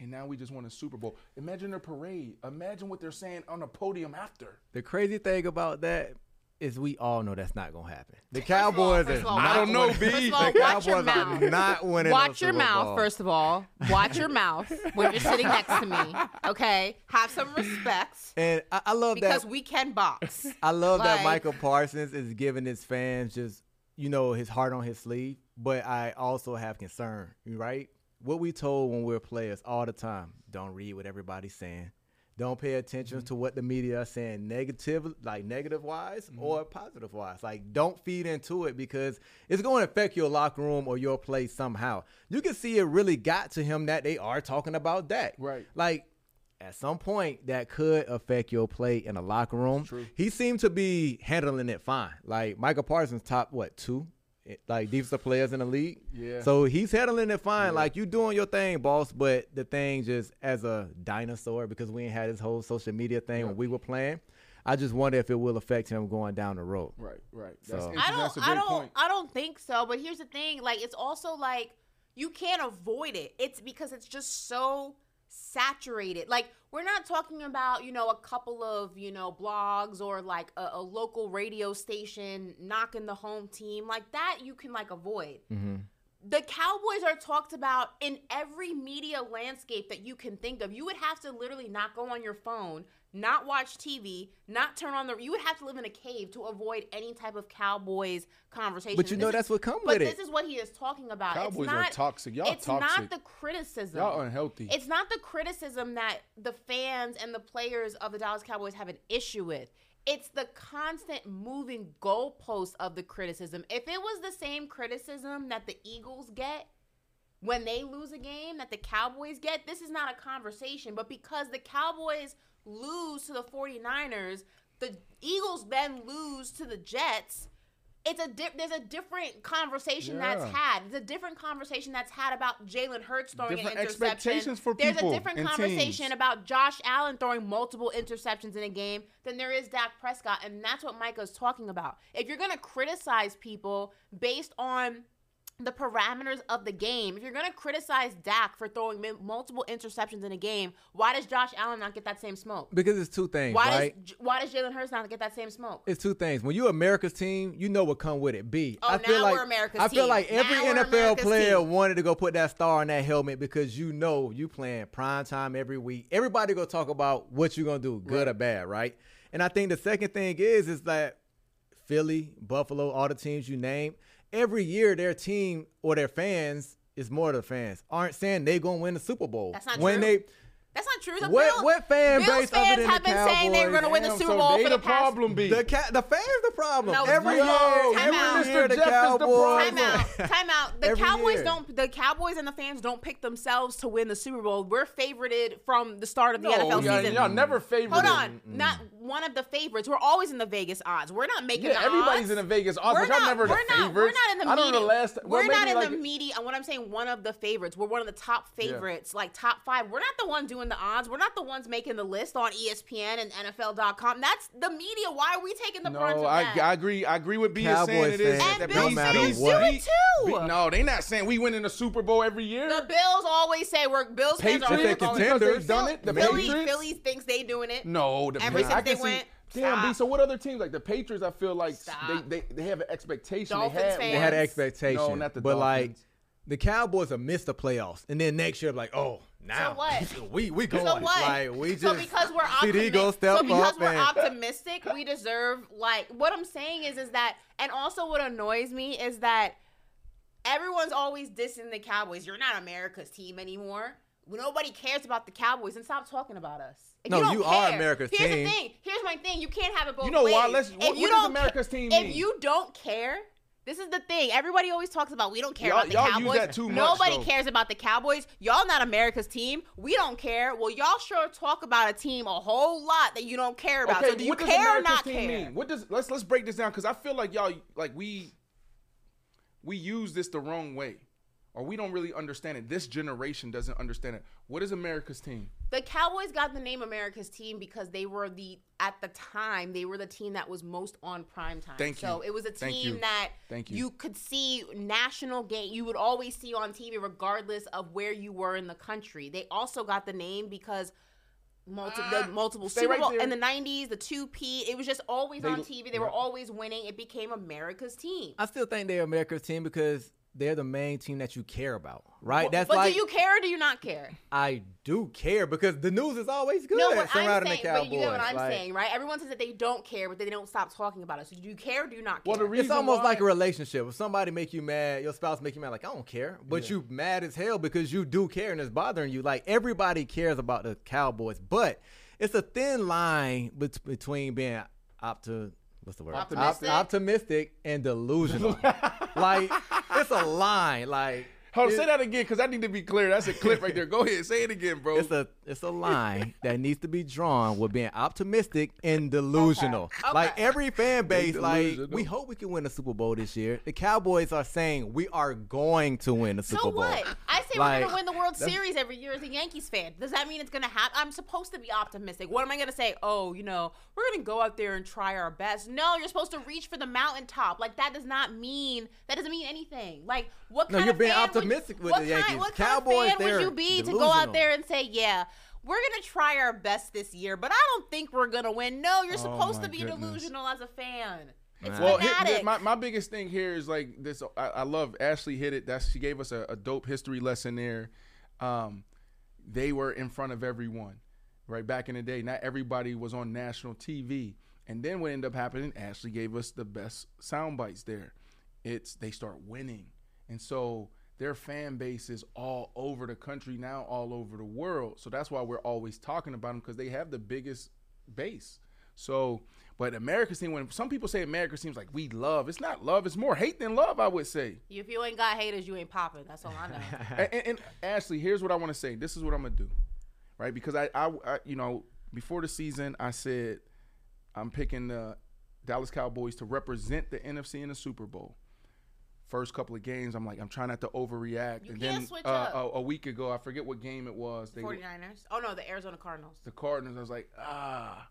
and now we just won a Super Bowl. Imagine their parade. Imagine what they're saying on the podium after. The crazy thing about that is we all know that's not gonna happen. The Cowboys first are of all, not I don't know, B. First The watch your Cowboys are mouth. not winning. Watch your Super mouth, Bowl. first of all. Watch your mouth when you're sitting next to me. Okay? Have some respect And I, I love because that. we can box. I love that Michael Parsons is giving his fans just, you know, his heart on his sleeve. But I also have concern, right? What we told when we were players all the time: don't read what everybody's saying. Don't pay attention Mm-hmm. to what the media are saying negative, like negative wise or positive wise. Like, don't feed into it because it's going to affect your locker room or your play somehow. You can see it really got to him that they are talking about that, Right. Like, at some point that could affect your play in a locker room. He seemed to be handling it fine. Like Michael Parsons, top what two, like defensive players in the league. Yeah. So he's handling it fine. Like you doing your thing, boss. But the thing just as a dinosaur because we ain't had this whole social media thing when we were playing. I just wonder if it will affect him going down the road. Right, right. That's, So- interesting. I That's a don't. I don't. point. I don't think so. But here's the thing: like, it's also like you can't avoid it. It's because it's just so saturated. Like, we're not talking about you know a couple of you know blogs or like a, a local radio station knocking the home team like that. You can like avoid. Mm-hmm. The Cowboys are talked about in every media landscape that you can think of. You would have to literally not go on your phone, not watch TV, not turn on the. You would have to live in a cave to avoid any type of Cowboys conversation. But you This know is- that's what come But with this is what he is talking about. Cowboys it's are not, toxic. Y'all it's toxic. It's not the criticism. Y'all unhealthy. It's not the criticism that the fans and the players of the Dallas Cowboys have an issue with. It's the constant moving goalpost of the criticism. If it was the same criticism that the Eagles get when they lose a game that the Cowboys get, this is not a conversation. But because the Cowboys lose to the 49ers, the Eagles then lose to the Jets. It's a di- there's a different conversation that's had. There's a different conversation that's had about Jalen Hurts throwing Different an interception. expectations for there's people a different conversation teams. about Josh Allen throwing multiple interceptions in a game than there is Dak Prescott, and that's what Micah's talking about. If you're gonna criticize people based on the parameters of the game. If you're going to criticize Dak for throwing multiple interceptions in a game, why does Josh Allen not get that same smoke? Because it's two things, Why right? does why does Jalen Hurts not get that same smoke? It's two things. When you're America's team, you know what come with it. B. Oh, I feel now like we're America's I feel team. like every Now NFL player team. wanted to go put that star on that helmet because you know you playing prime time every week. Everybody gonna talk about what you're gonna do, good or bad, right? And I think the second thing is is that Philly, Buffalo, all the teams you name, every year their team or their fans is more the fans aren't saying they gonna win the Super Bowl. That's not when true. they That's not true. The What- Bill- what fan Bills base fans have the been saying they were going to win the Damn, Super so Bowl they for the the past. problem be. the ca- the fans the problem. No, every no, year, time every out. year the Mr. Jeff is the Cowboys. Time out. Time out. The Every Cowboys year. don't. The Cowboys and the fans don't pick themselves to win the Super Bowl. We're favorited from the start of the No, NFL y'all, season. y'all never mm. favored. Hold on, not one of the favorites. We're always in the Vegas odds. We're not making Yeah, the everybody's odds. in the Vegas odds, We're not, never the we're not, We're not in the I don't know media. the last- we're not in the media. And what I'm saying, one of the favorites. We're one of the top favorites, like top five. We're not the one doing doing the odds. We're not the ones making the list on ESPN and NFL.com. That's the media. Why are we taking the brunt of I, that? I agree. I agree with being Cowboys saying it is. fans, that And Bills these- fans these- do it too. be- No, they not saying we winning the Super Bowl every year. the Bills always say we're Bills fans are Patriots, always because done it. The Philly, Patriots. Philly thinks they doing it. No, the Ever since they see- went, Damn, B. So what other teams like the Patriots? I feel like Stop. they, they they have an expectation. Dolphins they had, fans. They had an expectation. No, not the but like the Cowboys have missed the playoffs, and then next year, like, oh, now So what? we we going. So what? Like we just so because we're optimistic, step so because we're and optimistic, we deserve like what I'm saying is is that and also what annoys me is that everyone's always dissing the Cowboys. You're not America's team anymore. Nobody cares about the Cowboys and stop talking about us. If No, you, you are care- America's Here's team. Here's the thing. Here's my thing. You can't have it both You know ways. why? Let's- If what- you what don't America's ca- team If mean? you don't care, this is the thing. Everybody always talks about we don't care Y'all- about the Cowboys. much, Nobody though. cares about the Cowboys. Y'all not America's team. We don't care. Well, y'all sure talk about a team a whole lot that you don't care about. so do you what does care or America's not team care? Mean? What does let's let's break this down because I feel like y'all like we we use this the wrong way, or we don't really understand it. This generation doesn't understand it. What is America's team? The Cowboys got the name America's team because they were the at the time they were the team that was most on prime time. Thank you. So it was a Thank team you. that Thank you. you could see national game. You would always see on TV regardless of where you were in the country. They also got the name because multi- the ah, multiple stay Super right Bowl there. in the 90s, the 2P, it was just always They- on TV. They were always winning. It became America's team. I still think they're America's team because they're the main team that you care about, right? Well, That's but like do you care or do you not care? I do care because the news is always good No, what I'm surrounding saying, the Cowboys. but you get what I'm Like, saying, right? Everyone says that they don't care, but they don't stop talking about it. So do you care or do you not care? Well, the reason It's almost why- like a relationship. If somebody make you mad, your spouse make you mad, like I don't care, but Yeah. you mad as hell because you do care and it's bothering you. Like everybody cares about the Cowboys, but it's a thin line bet- between being opto. What's the word? Op- Optimistic? optimistic and delusional. like it's a line. Like Hold on, say that again because I need to be clear. That's a clip right there. Go ahead, say it again, bro. It's a it's a line that needs to be drawn with being optimistic and delusional. Okay. Like every fan base, like we hope we can win the Super Bowl this year. The Cowboys are saying we are going to win the Super so Bowl. what? I say Like, we're gonna win the World Series every year as a Yankees fan. Does that mean it's gonna happen? I'm supposed to be optimistic. What am I gonna say? Oh, you know, we're gonna go out there and try our best. No, you're supposed to reach for the mountaintop. Like that does not mean that doesn't mean anything. Like what No, kind you're of being fan optimistic would, with what the kind, What Cowboys, kind of fan would you be to go out there and say, yeah? We're gonna try our best this year, but I don't think we're gonna win. No, you're Oh, supposed my to be goodness. delusional as a fan. It's well, hit- my, my biggest thing here is like this. I, I love Ashley hit it. That's she gave us a, a dope history lesson there. Um, they were in front of everyone, right back in the day. Not everybody was on national TV. And then what ended up happening? Ashley gave us the best sound bites there. It's they start winning, and so their fan base is all over the country now, all over the world. So that's why we're always talking about them because they have the biggest base. So, but America seems when some people say America seems like we love, it's not love, it's more hate than love, I would say. if you ain't got haters, you ain't popping. That's all I know. and, and, and Ashley, here's what I want to say. This is what I'm gonna do, right? Because I, I, I, you know, before the season, I said I'm picking the Dallas Cowboys to represent the NFC in the Super Bowl. First couple of games, I'm like, I'm trying not to overreact. You and then uh. A, a week ago, I forget what game it was. They, 49ers. Oh no, the Arizona Cardinals. the Cardinals. I was like, ah.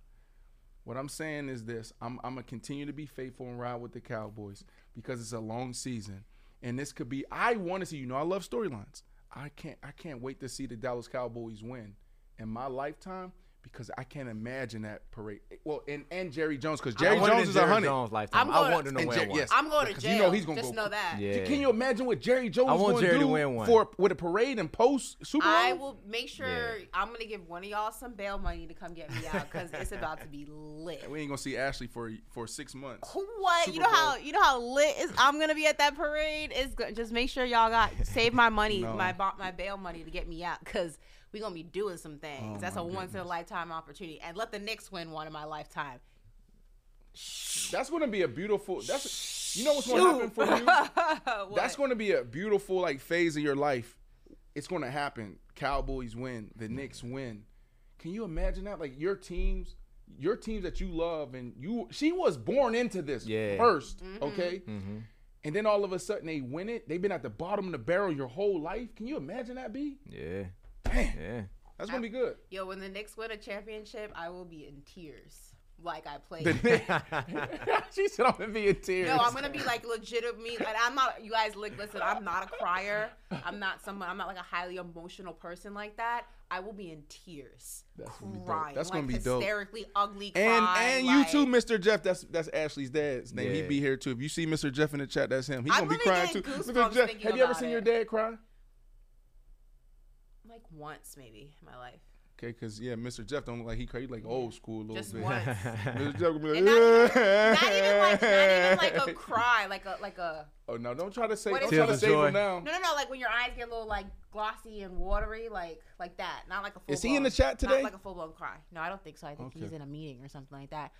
What I'm saying is this: I'm I'm gonna continue to be faithful and ride with the Cowboys because it's a long season, and this could be. I want to see. You know, I love storylines. I can't I can't wait to see the Dallas Cowboys win in my lifetime because I can't imagine that parade. Well, and and Jerry Jones because Jerry I want it Jones is a Jerry hundred. Jones' lifetime. I'm I going- want him to And win Jer- one. yes. I'm going to Because jail. you know he's gonna Just go- know that. Yeah. Can you imagine what Jerry Jones I want gonna Jerry to do win one. for with a parade and post Super Bowl? I will make sure I'm gonna give one of y'all some bail money to come get me out because it's about to be lit. We ain't gonna see Ashley for for six months. What you Super know how you know how lit is I'm gonna be at that parade is just make sure y'all got save my money No. my my bail money to get me out because we gonna be doing some things. Oh, That's a once in a lifetime opportunity and let the Knicks win one in my lifetime. That's gonna be a beautiful. That's you know what's gonna happen for you. That's going to be a beautiful like phase of your life. It's going to happen. Cowboys win, the Knicks win. Can you imagine that? Like your teams, your teams that you love, and you. She was born into this Yeah. 1st Mm-hmm. okay. Mhm. And then all of a sudden they win it. They've been at the bottom of the barrel your whole life. Can you imagine that, B? Yeah. Damn. Yeah. That's gonna be good. Yo, when the Knicks win a championship, I will be in tears. Like I played. she said I'm gonna be in tears. No, I'm gonna be like legitimately. Like I'm not. You guys, like, listen. I'm not a crier. I'm not someone. I'm not like a highly emotional person like that. I will be in tears, That's gonna be dope. crying. That's like gonna be dope. hysterically ugly. And crying, and you like- too, Mr. Jeff. That's that's Ashley's dad's name. Yeah. He'd be here too. If you see Mr. Jeff in the chat, that's him. He's gonna be crying too. Mr. Jeff, have you ever seen it. your dad cry? Like once, maybe in my life. Okay, because yeah, Mr. Jeff don't look like he crazy, like old school a little Just bit. once. Mr. Jeff gonna be like, And not even, not even like, not even like a cry, like a like a. Oh no, don't try to say, What don't is try to Tears save joy. him now. No, no, no. Like when your eyes get a little like glossy and watery, like like that. Not like a full. Is he in the chat today? Not like a full blown cry. No, I don't think so. I think he's in a meeting or something like that.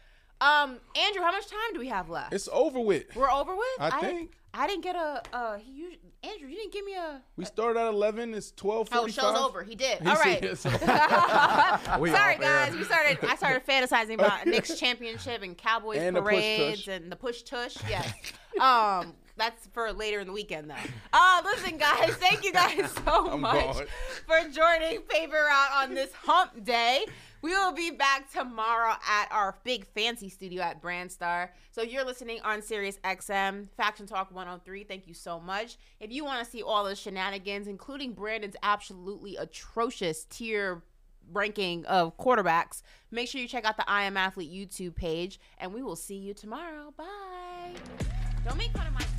Um, Andrew, how much time do we have left? It's over with. We're over with. I think. I didn't get a. Uh, he usually, Andrew, you didn't give me a. We started at eleven. It's twelve Oh, forty-five. show's over. He did. He All said right. it's We Sorry, guys. We started. I started fantasizing about Knicks championship and Cowboys And parades tush. and the push tush. Yes. um, that's for later in the weekend, though. Uh, listen, guys. Thank you guys so I'm much gone. for joining Paper Route on this Hump Day. We will be back tomorrow at our big fancy studio at Brandstar. So you're listening on Sirius XM, Faction Talk 103. Thank you so much. If you want to see all the shenanigans, including Brandon's absolutely atrocious tier ranking of quarterbacks, make sure you check out the I Am Athlete YouTube page, and we will see you tomorrow. Bye. Don't make fun of my.